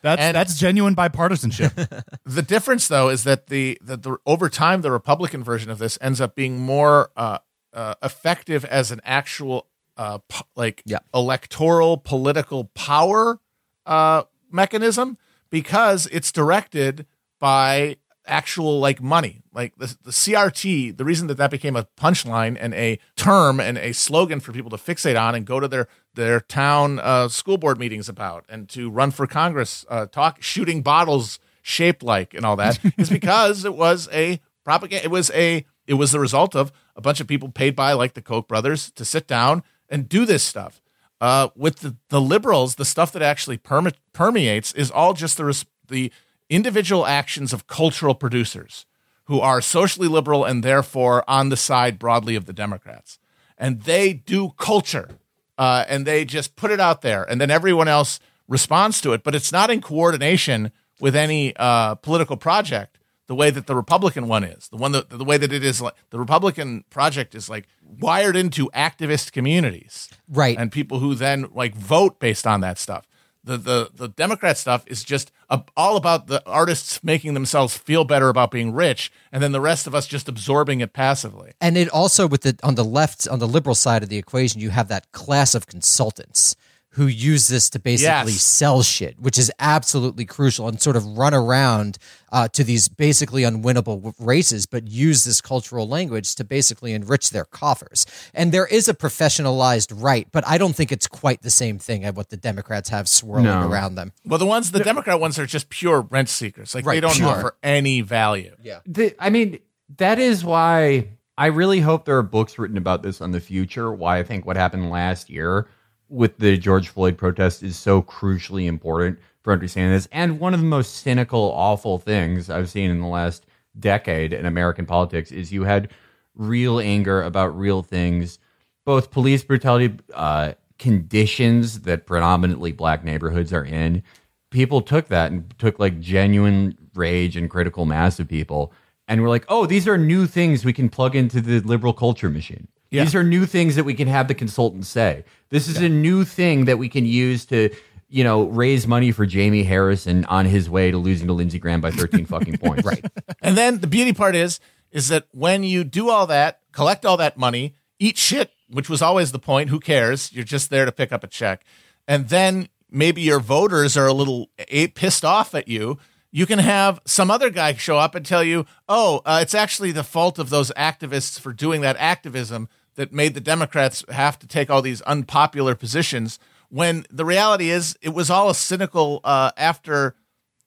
That's And- that's genuine bipartisanship. The difference, though, is that the that the over time the Republican version of this ends up being more uh, uh, effective as an actual uh, po- like Yeah. electoral political power uh, mechanism because it's directed by actual like money. Like the, the crt the reason that that became a punchline and a term and a slogan for people to fixate on and go to their their town uh, school board meetings about and to run for congress uh, talk shooting bottles shaped like and all that is because it was a propaganda it was a it was the result of a bunch of people paid by like the koch brothers to sit down and do this stuff. Uh, with the, the liberals, the stuff that actually perme- permeates is all just the res- the individual actions of cultural producers who are socially liberal and therefore on the side broadly of the Democrats, and they do culture, uh, and they just put it out there, and then everyone else responds to it, but it's not in coordination with any uh, political project the way that the Republican one is. The one that the way that it is like the Republican project is like wired into activist communities. Right. And people who then like vote based on that stuff. The the the Democrat stuff is just a, all about the artists making themselves feel better about being rich and then the rest of us just absorbing it passively. And it also with the on the left on the liberal side of the equation, you have that class of consultants who use this to basically Yes. sell shit, which is absolutely crucial, and sort of run around uh, to these basically unwinnable races, but use this cultural language to basically enrich their coffers. And there is a professionalized right, but I don't think it's quite the same thing as what the Democrats have swirling No. around them. Well, the ones the Democrat ones are just pure rent seekers. Like they Right, don't pure. offer any value. Yeah. the, I mean, that is why I really hope there are books written about this on the future. Why I think what happened last year with the George Floyd protest is so crucially important for understanding this. And one of the most cynical, awful things I've seen in the last decade in American politics is you had real anger about real things, both police brutality, uh, conditions that predominantly black neighborhoods are in. People took that and took like genuine rage and critical mass of people and we're like, oh, these are new things we can plug into the liberal culture machine. Yeah. These are new things that we can have the consultants say. This is a new thing that we can use to, you know, raise money for Jamie Harrison on his way to losing to Lindsey Graham by 13 fucking points. Right. And then the beauty part is, is that when you do all that, collect all that money, eat shit, which was always the point. Who cares? You're just there to pick up a check. And then maybe your voters are a little pissed off at you. You can have some other guy show up and tell you, oh, uh, it's actually the fault of those activists for doing that activism that made the Democrats have to take all these unpopular positions. When the reality is, it was all a cynical uh, after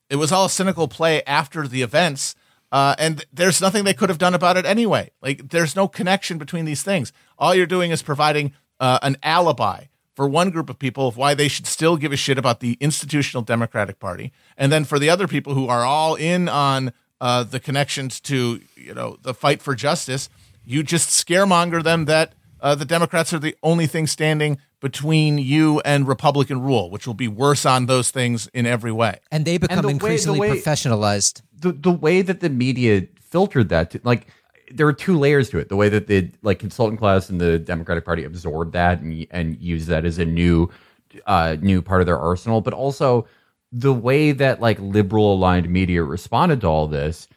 it was all a cynical play after the events. Uh, and there's nothing they could have done about it anyway. Like, there's no connection between these things. All you're doing is providing uh, an alibi for one group of people of why they should still give a shit about the institutional Democratic Party, and then for the other people who are all in on uh, the connections to you know the fight for justice, you just scaremonger them that uh, the Democrats are the only thing standing between you and Republican rule, which will be worse on those things in every way. And they become the way- the increasingly way- professionalized. the the way that the media filtered that to, like there were two layers to it the way that the like consultant class and the democratic party absorbed that and and used that as a new uh new part of their arsenal but also the way that like liberal aligned media responded to all this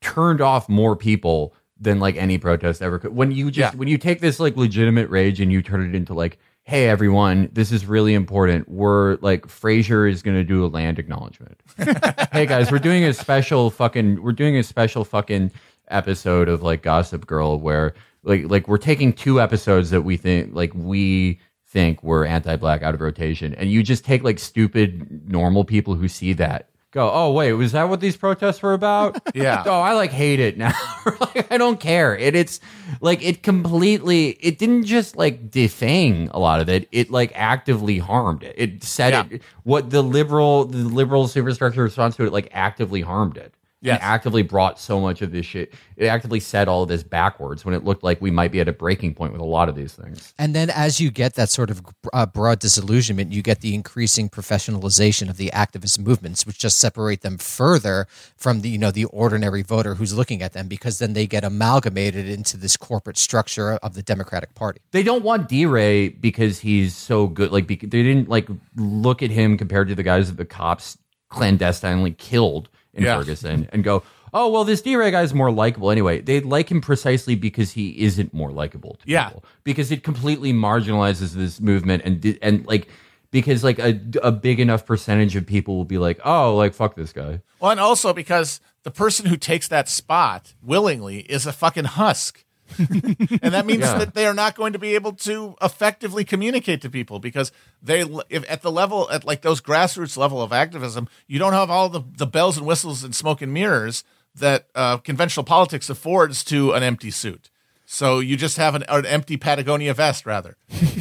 turned off more people than like any protest ever could. When you just Yeah. when you take this like legitimate rage and you turn it into like hey everyone this is really important. We're like Frazier is going to do a land acknowledgement. Hey guys, we're doing a special fucking we're doing a special fucking episode of like Gossip Girl where like like we're taking two episodes that we think like we think were anti-black out of rotation. And you just take like stupid normal people who see that go oh wait was that what these protests were about? Yeah. oh i like hate it now. Like, i don't care. It, it's like it completely it didn't just like defang a lot of it. It like actively harmed it. It said Yeah. it what the liberal the liberal superstructure response to it like actively harmed it Yes. and actively brought so much of this shit it actively set all of this backwards when it looked like we might be at a breaking point with a lot of these things And then, as you get that sort of uh, broad disillusionment, you get the increasing professionalization of the activist movements, which just separate them further from the you know the ordinary voter who's looking at them, because then they get amalgamated into this corporate structure of the Democratic Party. they don't want DeRay because he's so good. Like they didn't like look at him compared to the guys that the cops clandestinely killed in Yeah. Ferguson and go, "Oh well, this DeRay guy's more likable anyway." They like him precisely because he isn't more likable to Yeah. people. Because it completely marginalizes this movement and and like because like a a big enough percentage of people will be like, "Oh, like fuck this guy." Well, and also because the person who takes that spot willingly is a fucking husk. and that means Yeah. that they are not going to be able to effectively communicate to people because they if at the level at like those grassroots level of activism you don't have all the, the bells and whistles and smoke and mirrors that uh, conventional politics affords to an empty suit so you just have an, an empty patagonia vest rather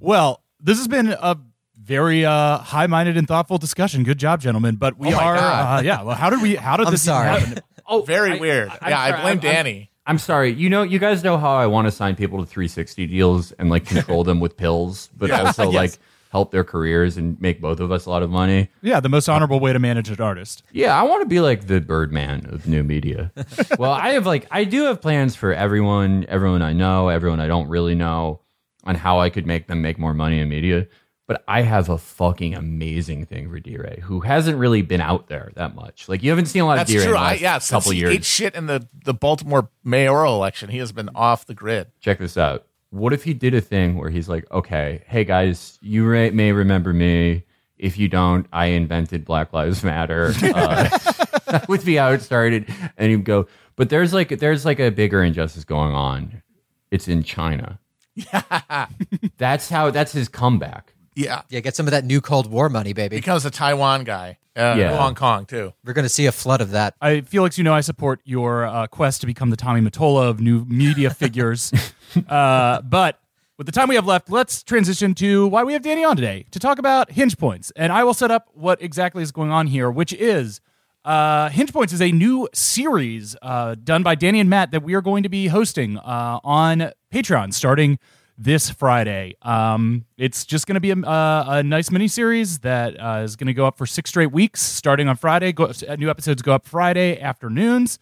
Well, this has been a very uh, high-minded and thoughtful discussion. Good job, gentlemen. But we Oh are, uh, yeah. Well, how did we? How did I'm this even sorry. happen? Oh, very I- weird I'm yeah i sorry, blame I'm- I'm- danny I'm sorry. You know, you guys know how I want to sign people to 360 deals and like control them with pills, but also Yes. like help their careers and make both of us a lot of money. Yeah, the most honorable way to manage an artist. Yeah, I want to be like the Birdman of new media. well, I have like I do have plans for everyone, everyone I know, everyone I don't really know, on how I could make them make more money in media. But I have a fucking amazing thing for DeRay, who hasn't really been out there that much. Like you haven't seen a lot That's of DeRay in true. I, yeah, since couple he years. ate shit in the, the Baltimore mayoral election, he has been off the grid. check this out. What if he did a thing where he's like, okay, hey guys, you may remember me. If you don't, I invented Black Lives Matter. Uh, that would be how it started. And he'd go, but there's like there's like a bigger injustice going on. It's in China. Yeah. that's how that's his comeback. Yeah. Yeah, get some of that new Cold War money, baby. Becomes a Taiwan guy uh, Yeah. Hong Kong too. We're going to see a flood of that. I, Felix, you know I support your uh, quest to become the Tommy Mottola of new media figures. uh, but with the time we have left, let's transition to why we have Danny on today to talk about Hinge Points. And I will set up what exactly is going on here, which is uh, Hinge Points is a new series uh, done by Danny and Matt that we are going to be hosting uh, on Patreon starting this Friday. Um, it's just going to be a, uh, a nice mini series that uh, is going to go up for six straight weeks starting on Friday. Go, uh, new episodes go up Friday afternoons.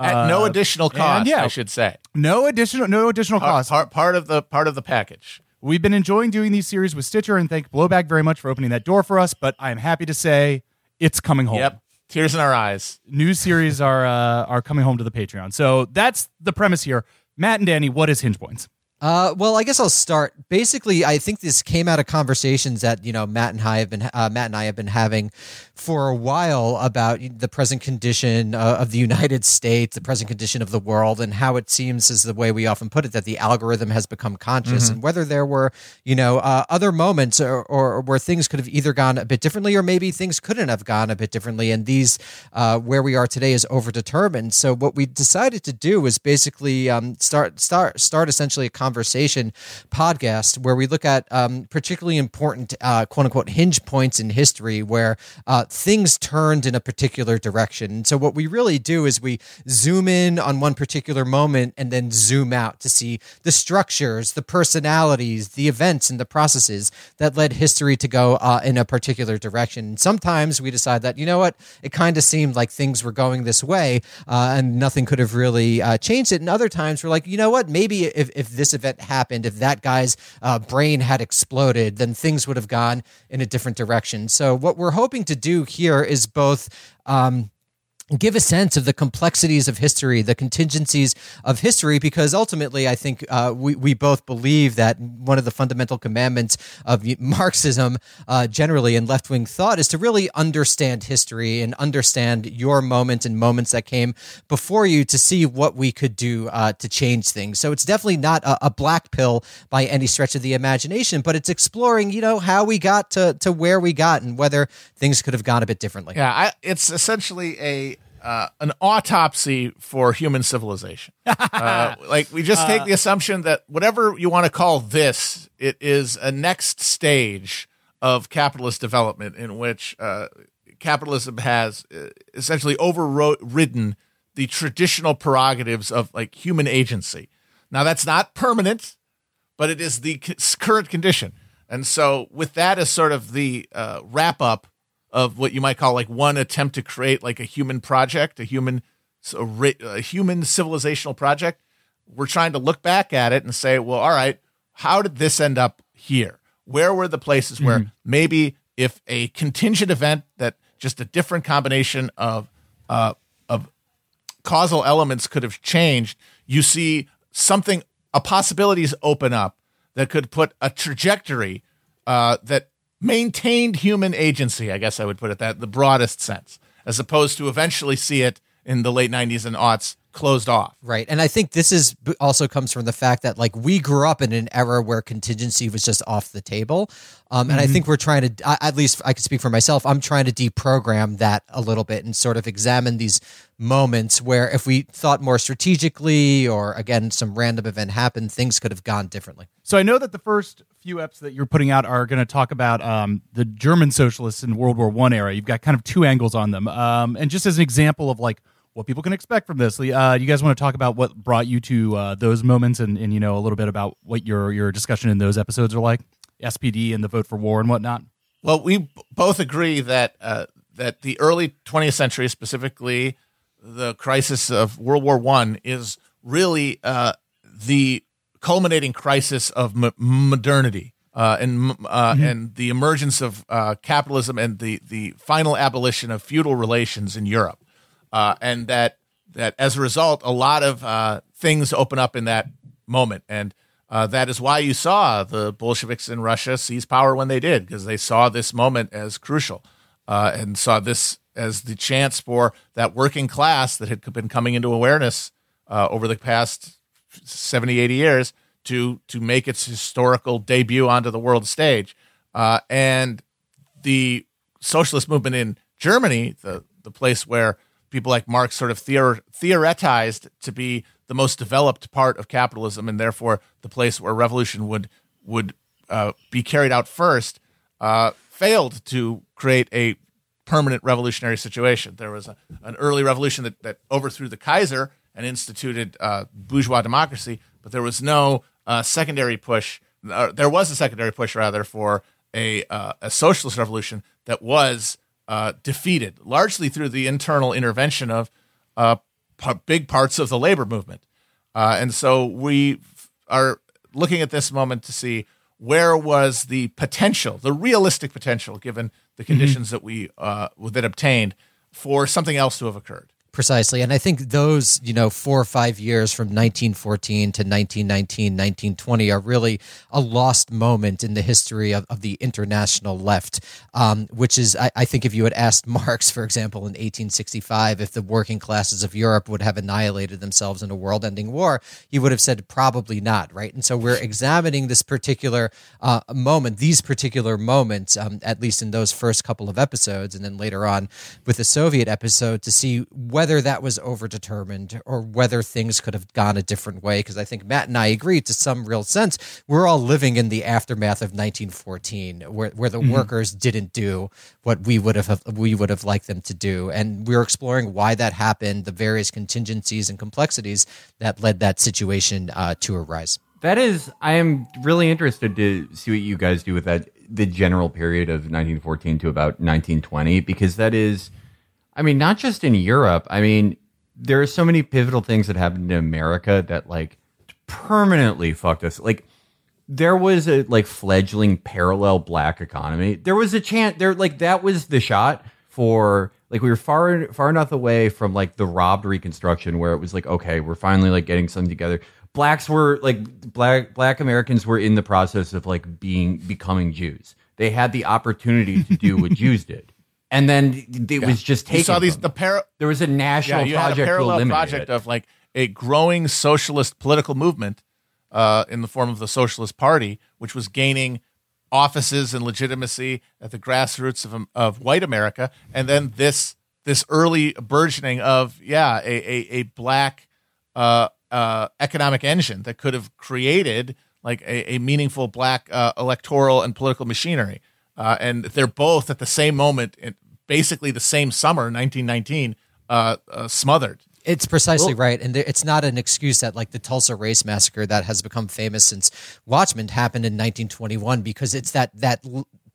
At no additional cost, yeah. I should say. No additional, no additional Part, cost. part, part of the part of the package. We've been enjoying doing these series with Stitcher, and thank Blowback very much for opening that door for us. But I am happy to say it's coming home. Yep, tears in our eyes. New series are uh, are coming home to the Patreon. So that's the premise here. Matt and Danny, what is Hinge Points? Uh, well, I guess I'll start. Basically, I think this came out of conversations that you know Matt and I have been uh, Matt and I have been having for a while about the present condition uh, of the United States, the present condition of the world, and how it seems, is the way we often put it, that the algorithm has become conscious, and whether there were you know uh, other moments or, or where things could have either gone a bit differently, or maybe things couldn't have gone a bit differently, and these uh, where we are today is overdetermined. So what we decided to do was basically um, start start start essentially a conversation podcast where we look at um, particularly important uh, quote unquote hinge points in history where uh, things turned in a particular direction. And so what we really do is we zoom in on one particular moment and then zoom out to see the structures, the personalities, the events, and the processes that led history to go uh, in a particular direction. And sometimes we decide that you know what, it kind of seemed like things were going this way, uh, and nothing could have really uh, changed it. And other times we're like, you know what, maybe if, if this event happened, if that guy's uh, brain had exploded, then things would have gone in a different direction. So what we're hoping to do here is both. Um, give a sense of the complexities of history, the contingencies of history, because ultimately, I think uh, we we both believe that one of the fundamental commandments of Marxism, uh, generally, and left wing thought, is to really understand history and understand your moment and moments that came before you to see what we could do uh, to change things. So it's definitely not a, a black pill by any stretch of the imagination, but it's exploring, you know, how we got to to where we got and whether things could have gone a bit differently. Yeah, I, it's essentially a uh, an autopsy for human civilization. uh, like we just take the assumption that whatever you want to call this, it is a next stage of capitalist development in which uh, capitalism has uh, essentially overridden the traditional prerogatives of like human agency. Now that's not permanent, but it is the c- current condition. And so, with that as sort of the uh, wrap up of what you might call like one attempt to create like a human project, a human, a, a human civilizational project, we're trying to look back at it and say, well, all right, how did this end up here? Where were the places where maybe if a contingent event that just a different combination of uh, of causal elements could have changed, you see something, a possibilities open up that could put a trajectory uh, that maintained human agency. I guess I would put it that the broadest sense, as opposed to eventually see it in the late '90s and aughts closed off. Right. And I think this is also comes from the fact that like we grew up in an era where contingency was just off the table. Um, and I think we're trying to, I- at least I can speak for myself, I'm trying to deprogram that a little bit and sort of examine these moments where if we thought more strategically or again, some random event happened, things could have gone differently. So I know that the first few eps that you're putting out are going to talk about um, the German socialists in World War One era. You've got kind of two angles on them, um, and just as an example of like what people can expect from this, uh, you guys want to talk about what brought you to uh, those moments, and, and you know a little bit about what your your discussion in those episodes are like, SPD and the vote for war and whatnot. Well, we b- both agree that uh, that the early 20th century, specifically the crisis of World War One, is really uh, the culminating crisis of m- modernity uh, and uh, and the emergence of uh, capitalism and the the final abolition of feudal relations in Europe, uh, and that that as a result, a lot of uh, things open up in that moment, and uh, that is why you saw the Bolsheviks in Russia seize power when they did, because they saw this moment as crucial uh, and saw this as the chance for that working class that had been coming into awareness uh, over the past 70, 80 years to to make its historical debut onto the world stage. Uh, and the socialist movement in Germany, the the place where people like Marx sort of theor- theoretized to be the most developed part of capitalism, and therefore the place where revolution would would uh, be carried out first, uh, failed to create a permanent revolutionary situation. There was a, an early revolution that, that overthrew the Kaiser and instituted uh, bourgeois democracy, but there was no uh, secondary push. Uh, there was a secondary push, rather, for a, uh, a socialist revolution that was uh, defeated largely through the internal intervention of uh, p- big parts of the labor movement. and so we are looking at this moment to see where was the potential, the realistic potential, given the conditions that we uh, that obtained for something else to have occurred. Precisely. And I think those, you know, four or five years from 1914 to 1919, 1920 are really a lost moment in the history of, of the international left, um, which is, I, I, think, if you had asked Marx, for example, in 1865, if the working classes of Europe would have annihilated themselves in a world ending war, he would have said probably not, right? And so we're examining this particular uh, moment, these particular moments, um, at least in those first couple of episodes, and then later on with the Soviet episode to see whether whether that was overdetermined or whether things could have gone a different way. Because I think Matt and I agree to some real sense. We're all living in the aftermath of 1914, where, where the mm-hmm. workers didn't do what we would have we would have liked them to do, and we're exploring why that happened, the various contingencies and complexities that led that situation uh, to arise. That is, I am really interested to see what you guys do with that the general period of 1914 to about 1920 because that is I mean, not just in Europe. I mean, there are so many pivotal things that happened in America that like permanently fucked us. Like there was a like fledgling parallel black economy. There was a chance there like that was the shot for like we were far far enough away from like the robbed reconstruction where it was like okay, we're finally like getting something together. Blacks were like black black Americans were in the process of like being becoming Jews. They had the opportunity to do what Jews did and then it yeah. was just taken. You saw these the para- There was a national yeah, project had a parallel project it. of like a growing socialist political movement uh, in the form of the Socialist Party, which was gaining offices and legitimacy at the grassroots of of white America, and then this this early burgeoning of yeah a a, a black uh, uh, economic engine that could have created like a, a meaningful black uh, electoral and political machinery uh, and they're both at the same moment, basically the same summer, 1919, uh, uh, smothered. It's precisely well, right, and there, it's not an excuse that like the Tulsa Race Massacre that has become famous since Watchmen happened in 1921 because it's that that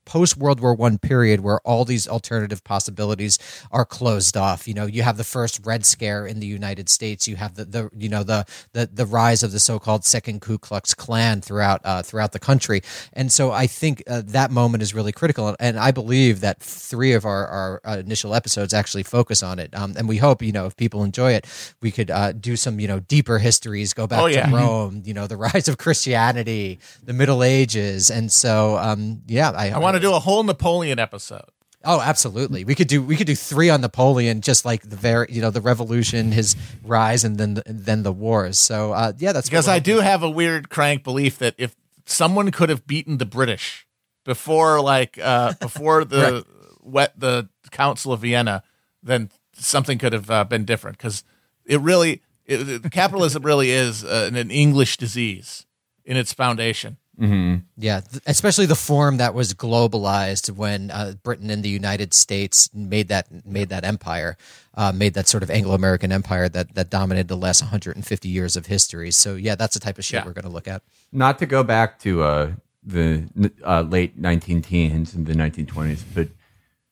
post World War One period where all these alternative possibilities are closed off. You know, you have the first Red Scare in the United States. You have the, the you know the the the rise of the so-called Second Ku Klux Klan throughout uh, throughout the country. And so I think uh, that moment is really critical. And I believe that three of our our uh, initial episodes actually focus on it. Um, and we hope you know if people enjoy it, we could uh, do some you know deeper histories, go back oh, yeah. to Rome, you know, the rise of Christianity, the Middle Ages, and so um, yeah, I, I want want to do a whole Napoleon episode. Oh, absolutely. We could do we could do three on Napoleon, just like the very you know the revolution, his rise, and then and then the wars. So uh, yeah, that's because I do have a weird crank belief that if someone could have beaten the British before like uh, before the right. wet the Council of Vienna, then something could have uh, been different because it really it, capitalism really is uh, an English disease in its foundation. Mm-hmm. Yeah, especially the form that was globalized when uh, Britain and the United States made that made that empire, uh, made that sort of Anglo-American empire that that dominated the last 150 years of history. So yeah, that's the type of shit yeah. we're going to look at. Not to go back to uh, the uh, late 19 teens and the 1920s, but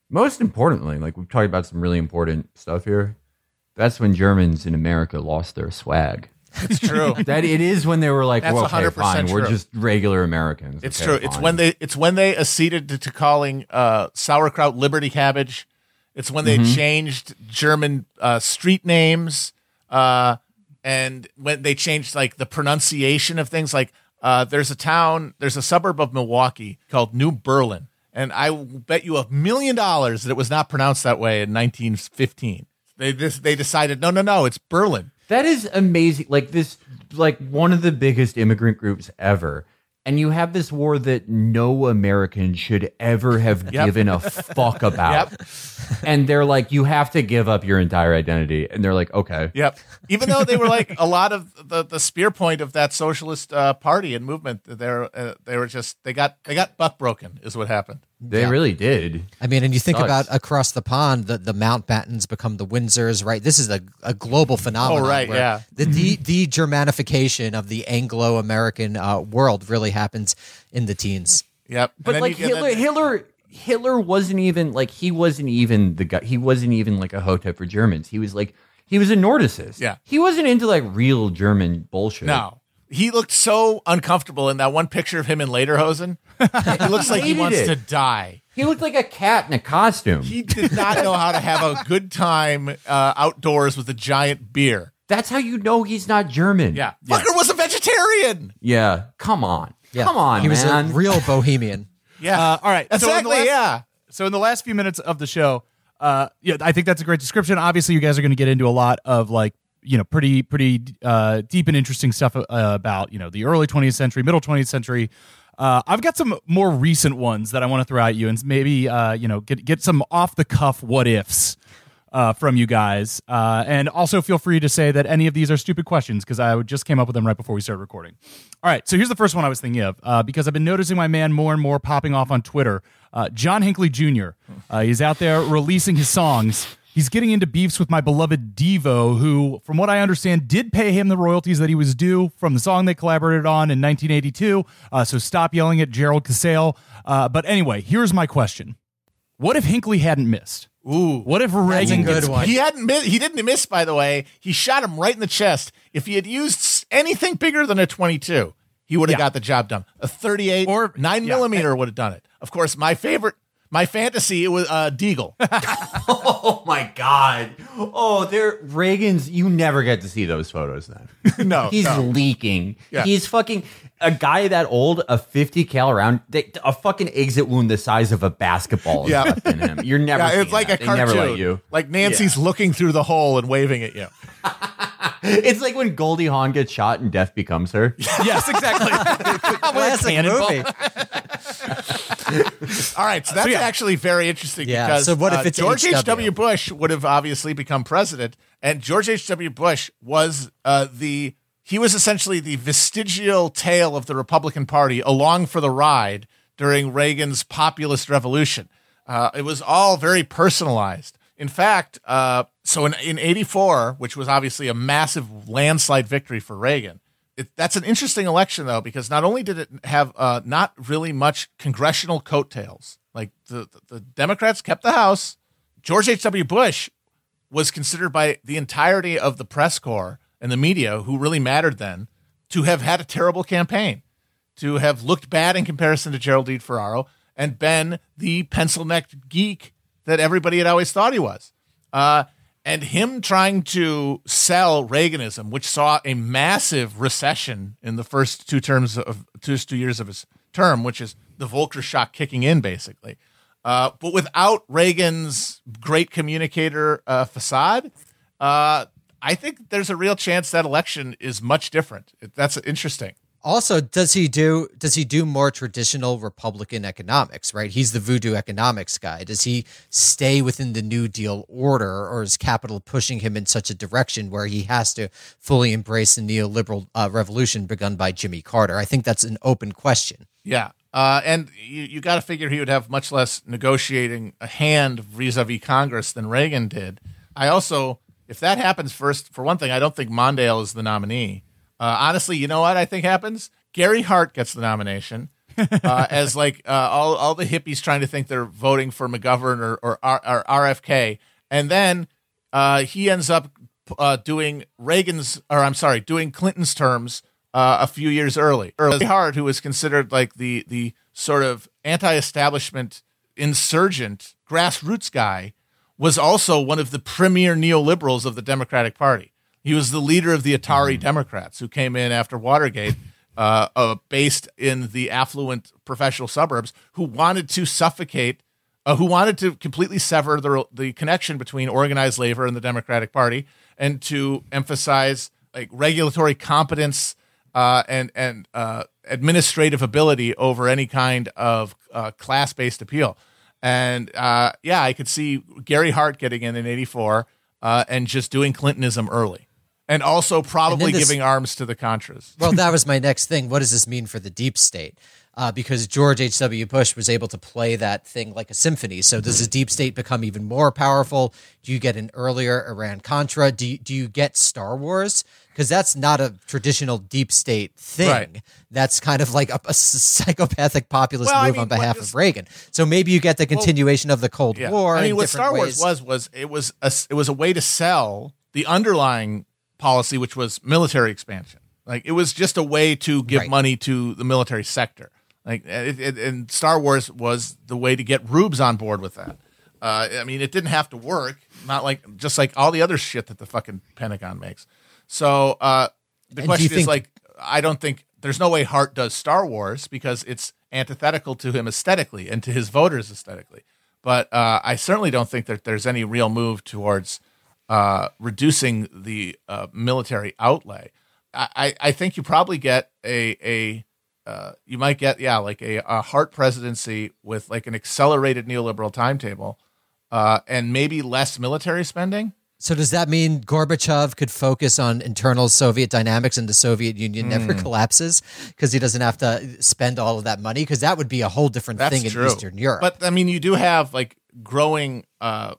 most importantly, like we've talked about some really important stuff here. That's when Germans in America lost their swag. It's true. that it is when they were like, That's well, okay, fine, true. we're just regular Americans. It's okay, true. Fine. It's when they it's when they acceded to, to calling uh, sauerkraut Liberty cabbage. It's when they mm-hmm. changed German uh, street names, uh, and when they changed like the pronunciation of things. Like uh, there's a town, there's a suburb of Milwaukee called New Berlin, and I bet you a million dollars that it was not pronounced that way in 1915. They this, they decided no no no it's Berlin that is amazing. Like this, like one of the biggest immigrant groups ever and you have this war that no American should ever have Yep. given a fuck about. And they're like, you have to give up your entire identity. And they're like, okay. Yep. Even though they were like a lot of the, the spear point of that socialist uh, party and movement, they're uh, they were just they got they got buck broken is what happened. They really did. I mean, and you think Sucks. about across the pond, the, the Mountbattens become the Windsors, right? This is a, a global phenomenon. Oh, right, where yeah. The, the, the Germanification of the Anglo American uh, world really happens in the teens. Yep. But like you Hitler, that- Hitler, Hitler wasn't even like he wasn't even the guy. He wasn't even like a hotep for Germans. He was like he was a Nordicist. Yeah. he wasn't into like real German bullshit. No. He looked so uncomfortable in that one picture of him in Lederhosen. It looks like he Hated wants it. to die. he looked like a cat in a costume. He did not know how to have a good time uh, outdoors with a giant beer. That's how you know he's not German. Yeah. Fucker was a vegetarian. yeah. Come on, Yeah. come on, He was man. a real bohemian. Yeah. Uh, all right. So in the Exactly. last- yeah. So in the last few minutes of the show, uh, yeah, I think that's a great description. Obviously, you guys are going to get into a lot of like you know pretty pretty uh, deep and interesting stuff uh, about you know the early 20th century, middle 20th century. Uh, I've got some more recent ones that I want to throw at you, and maybe uh, you know get get some off the cuff what ifs uh, from you guys, uh, and also feel free to say that any of these are stupid questions because I just came up with them right before we started recording. All right, so here's the first one I was thinking of uh, because I've been noticing my man more and more popping off on Twitter. John Hinckley Jr. He's out there releasing his songs. He's getting into beefs with my beloved Devo, who, from what I understand, did pay him the royalties that he was due from the song they collaborated on in 1982. Uh, so stop yelling at Gerald Casale. Uh, but anyway, here's my question: What if Hinckley hadn't missed? Ooh. What if Reagan good gets one. He hadn't he didn't miss by the way. He shot him right in the chest. If he had used anything bigger than a 22, he would have Yeah. got the job done. A 38 Or- or 9 yeah. millimeter would have done it. Of course, my favorite my fantasy it was uh Deagle. oh my god. Oh, they're Reagan's. You never get to see those photos. Then no. he's no. leaking. Yeah. He's fucking a guy that old, a 50 cal round, they, a fucking exit wound the size of a basketball Yeah. in him. You're never. Yeah, it's like that. a They cartoon. Like Nancy's looking through the hole and waving at you. It's like when Goldie Hawn gets shot and death becomes her. yes, exactly. Classic cannonball. movie. All right, so that's yeah. actually very interesting Yeah, because so what if uh, George HW? H.W. Bush would have obviously become president, and George H.W. Bush was uh, the he was essentially the vestigial tail of the Republican Party along for the ride during Reagan's populist revolution. Uh, it was all very personalized. In fact, uh, so in in '84, which was obviously a massive landslide victory for Reagan, it, that's an interesting election though because not only did it have uh, not really much congressional coattails, like the, the the Democrats kept the House. George H. W. Bush was considered by the entirety of the press corps and the media, who really mattered then, to have had a terrible campaign, to have looked bad in comparison to Geraldine Ferraro and been the pencil necked geek that everybody had always thought he was. Uh, and him trying to sell Reaganism, which saw a massive recession in the first two terms of first two years of his term, which is the Volcker shock kicking in, basically. Uh, but without Reagan's great communicator uh, facade, uh, I think there's a real chance that election is much different. That's interesting. Also, does he do does he do more traditional Republican economics? Right, he's the voodoo economics guy. Does he stay within the New Deal order, or is capital pushing him in such a direction where he has to fully embrace the neoliberal uh, revolution begun by Jimmy Carter? I think that's an open question. Yeah. Uh, and you, you got to figure he would have much less negotiating a hand vis-a-vis Congress than Reagan did. I also, if that happens first, for one thing, I don't think Mondale is the nominee. Uh, honestly, you know what I think happens? Gary Hart gets the nomination uh, as like uh, all all the hippies trying to think they're voting for McGovern or or, R, or RFK, and then uh, he ends up uh, doing Reagan's or I'm sorry, doing Clinton's terms uh, a few years early. Early Hart, who was considered like the the sort of anti-establishment insurgent grassroots guy, was also one of the premier neoliberals of the Democratic Party. He was the leader of the Atari Democrats who came in after Watergate, uh, uh, based in the affluent professional suburbs, who wanted to suffocate, uh, who wanted to completely sever the the connection between organized labor and the Democratic Party, and to emphasize like regulatory competence uh, and and uh, administrative ability over any kind of uh, class based appeal. And uh, yeah, I could see Gary Hart getting in in '84 uh, and just doing Clintonism early, and also probably this- giving arms to the Contras. Well, that was my next thing. What does this mean for the deep state? Uh, because George H.W. Bush was able to play that thing like a symphony. So does the deep state become even more powerful? Do you get an earlier Iran Contra? Do you, do you get Star Wars? Because that's not a traditional deep state thing. Right. That's kind of like a, a psychopathic populist Well, I move mean, on behalf is- of Reagan. So maybe you get the continuation of the Cold Yeah. War. I mean, what Star Wars was was it was a it was a way to sell the underlying policy, which was military expansion. Like it was just a way to give Right. money to the military sector. Like it, it, and Star Wars was the way to get rubes on board with that. Uh, I mean, it didn't have to work. Not like just like all the other shit that the fucking Pentagon makes. So uh, the And question is think- like, I don't think there's no way Hart does Star Wars because it's antithetical to him aesthetically and to his voters aesthetically. But uh, I certainly don't think that there's any real move towards uh, reducing the uh, military outlay. I, I think you probably get a a uh, you might get yeah like a, a Hart presidency with like an accelerated neoliberal timetable uh, and maybe less military spending. So does that mean Gorbachev could focus on internal Soviet dynamics and the Soviet Union never Hmm. collapses because he doesn't have to spend all of that money? Because that would be a whole different That's thing true. in Eastern Europe. But I mean, you do have like growing uh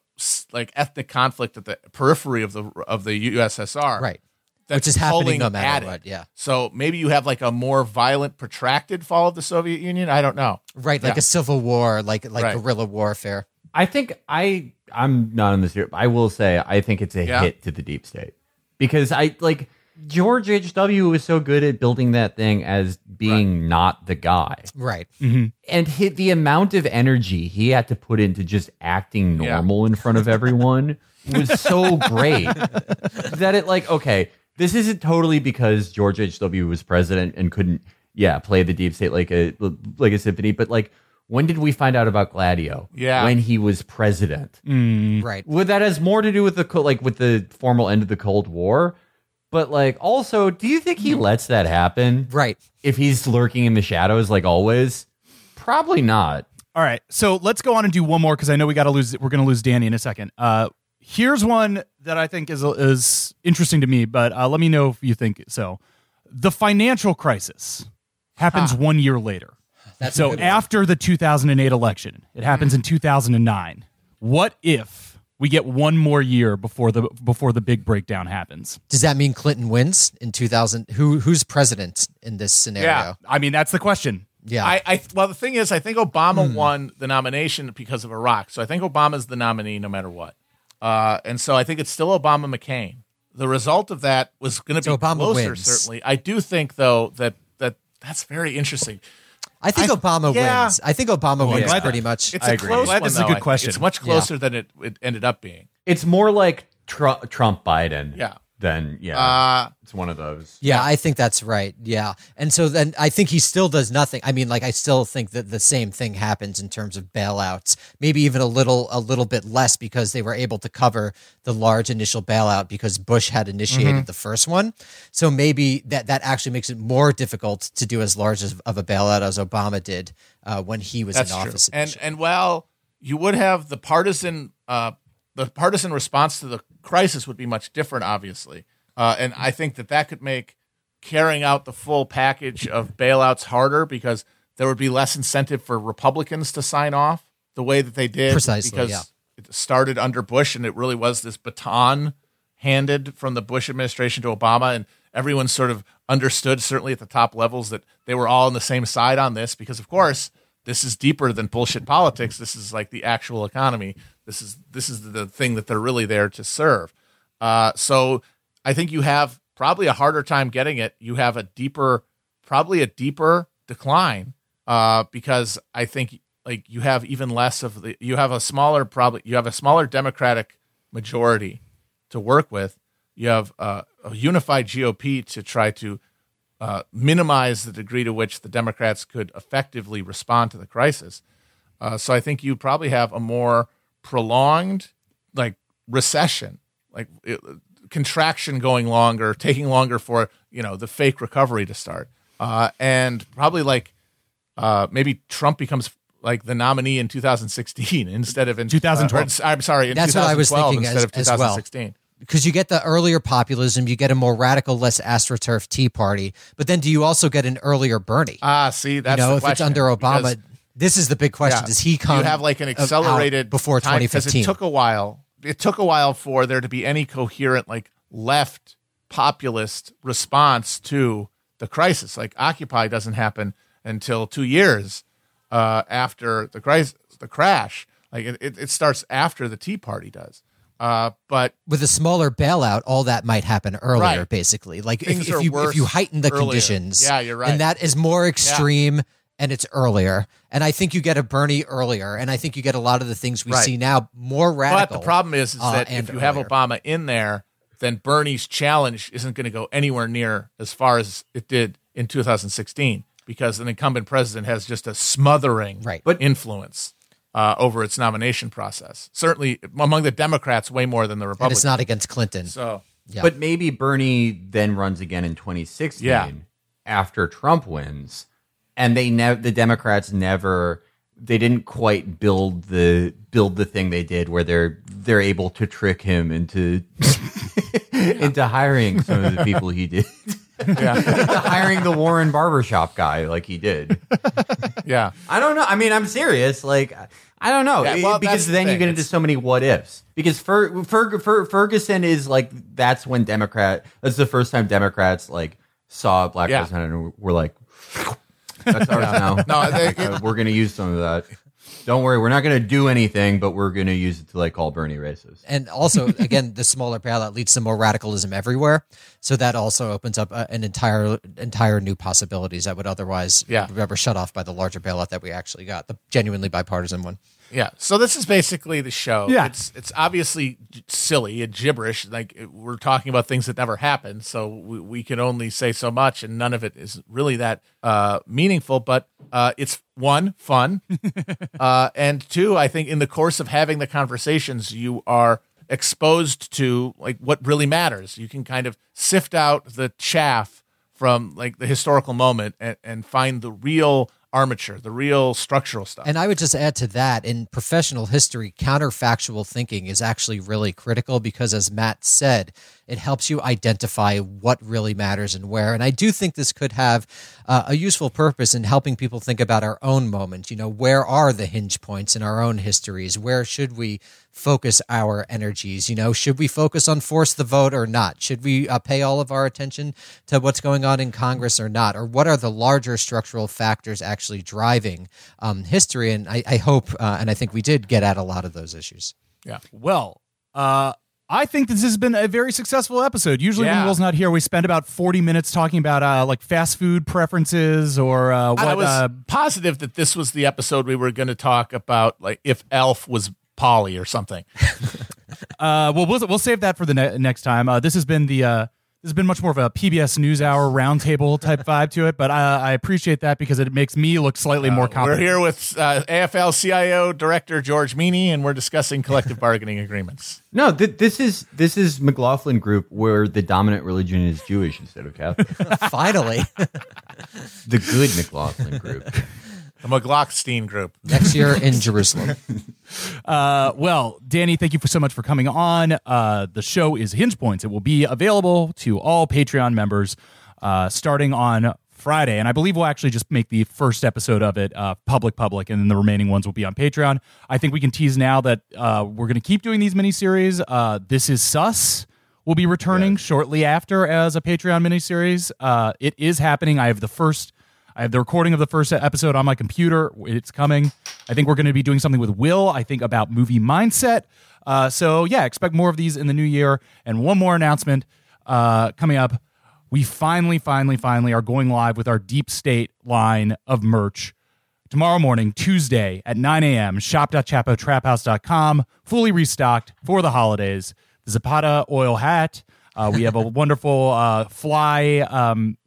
like ethnic conflict at the periphery of the of the USSR, right, That's which is happening pulling no matter what. Yeah, So maybe you have like a more violent, protracted fall of the Soviet Union. I don't know. right, like Yeah. a civil war, like like Right. guerrilla warfare. I think I I'm not in this here. I will say I think it's a Yeah. hit to the deep state because I like George H. W. was so good at building that thing as being not the guy, Right. Mm-hmm. and hit the amount of energy he had to put into just acting Yeah. normal in front of everyone was so great that it like okay, this isn't totally because George H. W. was president and couldn't yeah play the deep state like a like a symphony, but like. When did we find out about Gladio? Yeah. when he was president. Mm. Right. Well, that has more to do with the like with the formal end of the Cold War, but like also, do you think he lets that happen? Right. If he's lurking in the shadows like always, probably not. All right, so let's go on and do one more because I know we got to lose. We're going to lose Danny in a second. Uh, here's one that I think is is interesting to me, but uh, let me know if you think so. The financial crisis happens one year later. That's so after the 2008 election, it happens in 2009. What if we get one more year before the before the big breakdown happens? Does that mean Clinton wins in 2000? Who who's president in this scenario? Yeah. I mean, that's the question. Yeah. I, I well, the thing is, I think Obama Hmm. won the nomination because of Iraq. So I think Obama's the nominee no matter what. Uh, and so I think it's still Obama McCain. The result of that was going to So be Obama closer, wins. certainly. I do think though that that that's very interesting. I think I- Obama yeah. wins. I think Obama wins glad pretty much. It's I a agree. close one. this is a good question. It's much closer than it, it ended up being. It's more like Trump, Trump Biden. Yeah. Than yeah. Uh, it's one of those. Yeah, I think that's right. Yeah. And so then I think he still does nothing. I mean, like I still think that the same thing happens in terms of bailouts. Maybe even a little a little bit less because they were able to cover the large initial bailout because Bush had initiated Mm-hmm. the first one. So maybe that that actually makes it more difficult to do as large as, of a bailout as Obama did uh, when he was That's in true. office. And and while you would have the partisan uh, the partisan response to the crisis would be much different, obviously. Uh, and I think that that could make carrying out the full package of bailouts harder because there would be less incentive for Republicans to sign off the way that they did. Precisely, because yeah. it started under Bush and it really was this baton handed from the Bush administration to Obama, and everyone sort of understood, certainly at the top levels, that they were all on the same side on this because, of course, this is deeper than bullshit politics. This is like the actual economy. This is this is the thing that they're really there to serve. Uh, so I think you have probably a harder time getting it. You have a deeper, probably a deeper decline uh, because I think like you have even less of the you have a smaller probably you have a smaller Democratic majority to work with. You have uh, a unified GOP to try to uh, minimize the degree to which the Democrats could effectively respond to the crisis. Uh, so I think you probably have a more prolonged, like recession, like it, contraction going longer, taking longer for you know the fake recovery to start. uh, and probably like uh, maybe Trump becomes like the nominee in 2016 instead of in 2012. uh, or- I'm sorry, in That's what I was thinking instead as- of as well. 2016. because you get the earlier populism, you get a more radical, less astroturf Tea Party, but then do you also get an earlier Bernie? Ah, see, that's you know, if it's under Obama, this is the big question: Yeah. Does he come? You have like an accelerated before time- 'cause 2015. It took a while. It took a while for there to be any coherent like left populist response to the crisis. Like Occupy doesn't happen until two years uh, after the crisis, the crash. Like it, it, starts after the Tea Party does. Uh, but with a smaller bailout, all that might happen earlier. Right. Basically, like if, if you if you heighten the earlier. conditions, Yeah, you're right. and that is more extreme. And it's earlier, and I think you get a Bernie earlier, and I think you get a lot of the things we Right. see now more radical. But the problem is, is uh, that and if you have. Obama in there, then Bernie's challenge isn't going to go anywhere near as far as it did in 2016 because an incumbent president has just a smothering Right. but influence uh, over its nomination process. Certainly among the Democrats, way more than the and Republicans. it's not against Clinton. so. Yeah. But maybe Bernie then runs again in 2016 Yeah. after Trump wins, and they never the Democrats never they didn't quite build the build the thing they did where they're they're able to trick him into into hiring some of the people he did. Yeah, hiring the Warren barbershop guy like he did. yeah, I don't know. I mean, I'm serious. Like, I don't know Yeah, well, because that's the then you get into so many what ifs. Because Fer, Fer, Fer, Ferguson is like that's when Democrat. That's the first time Democrats like saw a black Yeah. president and were like, "That's ours now. No, they- Uh, we're going to use some of that. Don't worry, we're not going to do anything, but we're going to use it to like call Bernie racist." and also again the smaller bailout leads to more radicalism everywhere so that also opens up uh, an entire entire new possibilities that would otherwise Yeah. ever shut off by the larger bailout that we actually got the genuinely bipartisan one Yeah. So this is basically the show. Yeah. It's it's obviously silly and gibberish. Like it- we're talking about things that never happened, so we, we can only say so much, and none of it is really that uh, meaningful. But uh, it's one fun, uh, and two, I think in the course of having the conversations, you are exposed to like what really matters. You can kind of sift out the chaff from like the historical moment and, and find the real armature, the real structural stuff. And I would just add to that in professional history, counterfactual thinking is actually really critical because, as Matt said, it helps you identify what really matters and where. And I do think this could have uh, a useful purpose in helping people think about our own moment. You know, where are the hinge points in our own histories? Where should we focus our energies? You know, should we focus on force the vote or not? Should we uh, pay all of our attention to what's going on in Congress or not? Or what are the larger structural factors actually driving um, history? And I, I hope, uh, and I think we did get at a lot of those issues. yeah. Well, uh, I think this has been a very successful episode. Usually, when Will's not here, we spend about forty minutes talking about uh, like fast food preferences or uh, And I was Uh, positive that this was the episode we were going to talk about, like if Elf was Polly or something. uh, well, we'll we'll save that for the ne- next time. Uh, this has been the. Uh, this has been much more of a PBS NewsHour roundtable type vibe to it, but I, I appreciate that because it makes me look slightly more competent. We're here with uh, AFL CIO Director George Meany, and we're discussing collective bargaining agreements. No, th- this is this is McLaughlin Group, where the dominant religion is Jewish instead of Catholic. Finally, the good McLaughlin Group. The McLaughlin Group. next year in Jerusalem. Uh, well, Danny, thank you for so much for coming on. Uh, the show is Hinge Points. It will be available to all Patreon members uh, starting on Friday, and I believe we'll actually just make the first episode of it uh, public, public, and then the remaining ones will be on Patreon. I think we can tease now that uh, we're going to keep doing these miniseries. Uh, this is Sus. will be returning shortly after as a Patreon miniseries. Uh, it is happening. I have the first. I have the recording of the first episode on my computer. It's coming. I think we're going to be doing something with Will. I think about movie mindset. Uh, so yeah, expect more of these in the new year. And one more announcement uh, coming up. We finally, finally, finally are going live with our Deep State line of merch tomorrow morning, Tuesday at 9 a.m. Shop.chapotraphouse.com, fully restocked for the holidays. The Zapata oil hat. Uh, we have a wonderful uh, fly um,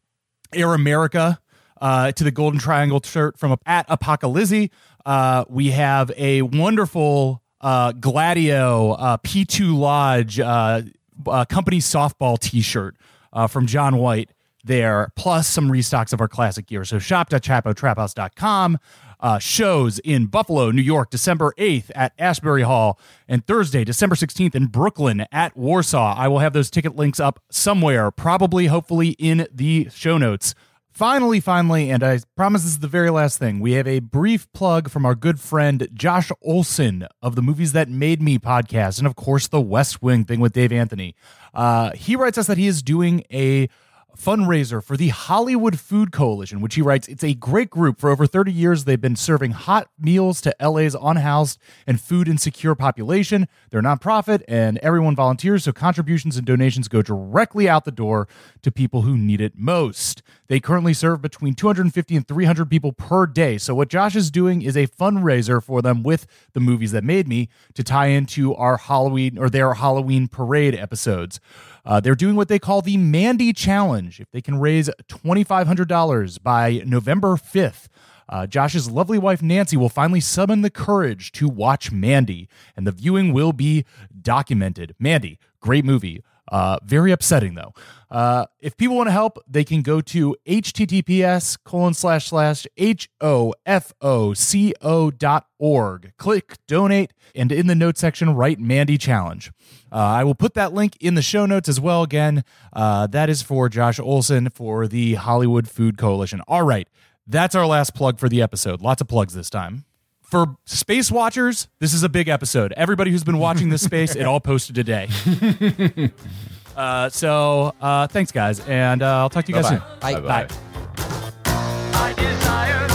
Air America uh, to the Golden Triangle shirt from at Apocalypse. Uh, we have a wonderful uh, Gladio uh, P2 Lodge uh, uh, company softball t shirt uh, from John White. there, plus some restocks of our classic gear. So shop.chapotraphouse.com. Uh, shows in Buffalo, New York, December 8th at Asbury Hall, and Thursday, December 16th in Brooklyn at Warsaw. I will have those ticket links up somewhere, probably, hopefully, in the show notes. Finally, finally, and I promise this is the very last thing, we have a brief plug from our good friend Josh Olson of the Movies That Made Me podcast, and of course, the West Wing thing with Dave Anthony. Uh, he writes us that he is doing a fundraiser for the Hollywood Food Coalition, which he writes it's a great group. For over 30 years, they've been serving hot meals to LA's unhoused and food insecure population. They're a nonprofit and everyone volunteers, so contributions and donations go directly out the door to people who need it most. They currently serve between 250 and 300 people per day. So, what Josh is doing is a fundraiser for them with the movies that made me to tie into our Halloween or their Halloween parade episodes. Uh, they're doing what they call the Mandy Challenge. If they can raise $2,500 by November 5th, uh, Josh's lovely wife Nancy will finally summon the courage to watch Mandy, and the viewing will be documented. Mandy, great movie. Uh, very upsetting though. Uh, if people want to help, they can go to https colon slash slash h o f o c o dot org. Click donate, and in the notes section, write Mandy challenge. Uh, I will put that link in the show notes as well. Again, uh, that is for Josh Olson for the Hollywood Food Coalition. All right, that's our last plug for the episode. Lots of plugs this time for space watchers, this is a big episode. Everybody who's been watching this space, it all posted today. uh, so uh, thanks, guys, and uh, I'll talk to you guys Bye-bye. soon. Bye. Bye. I desire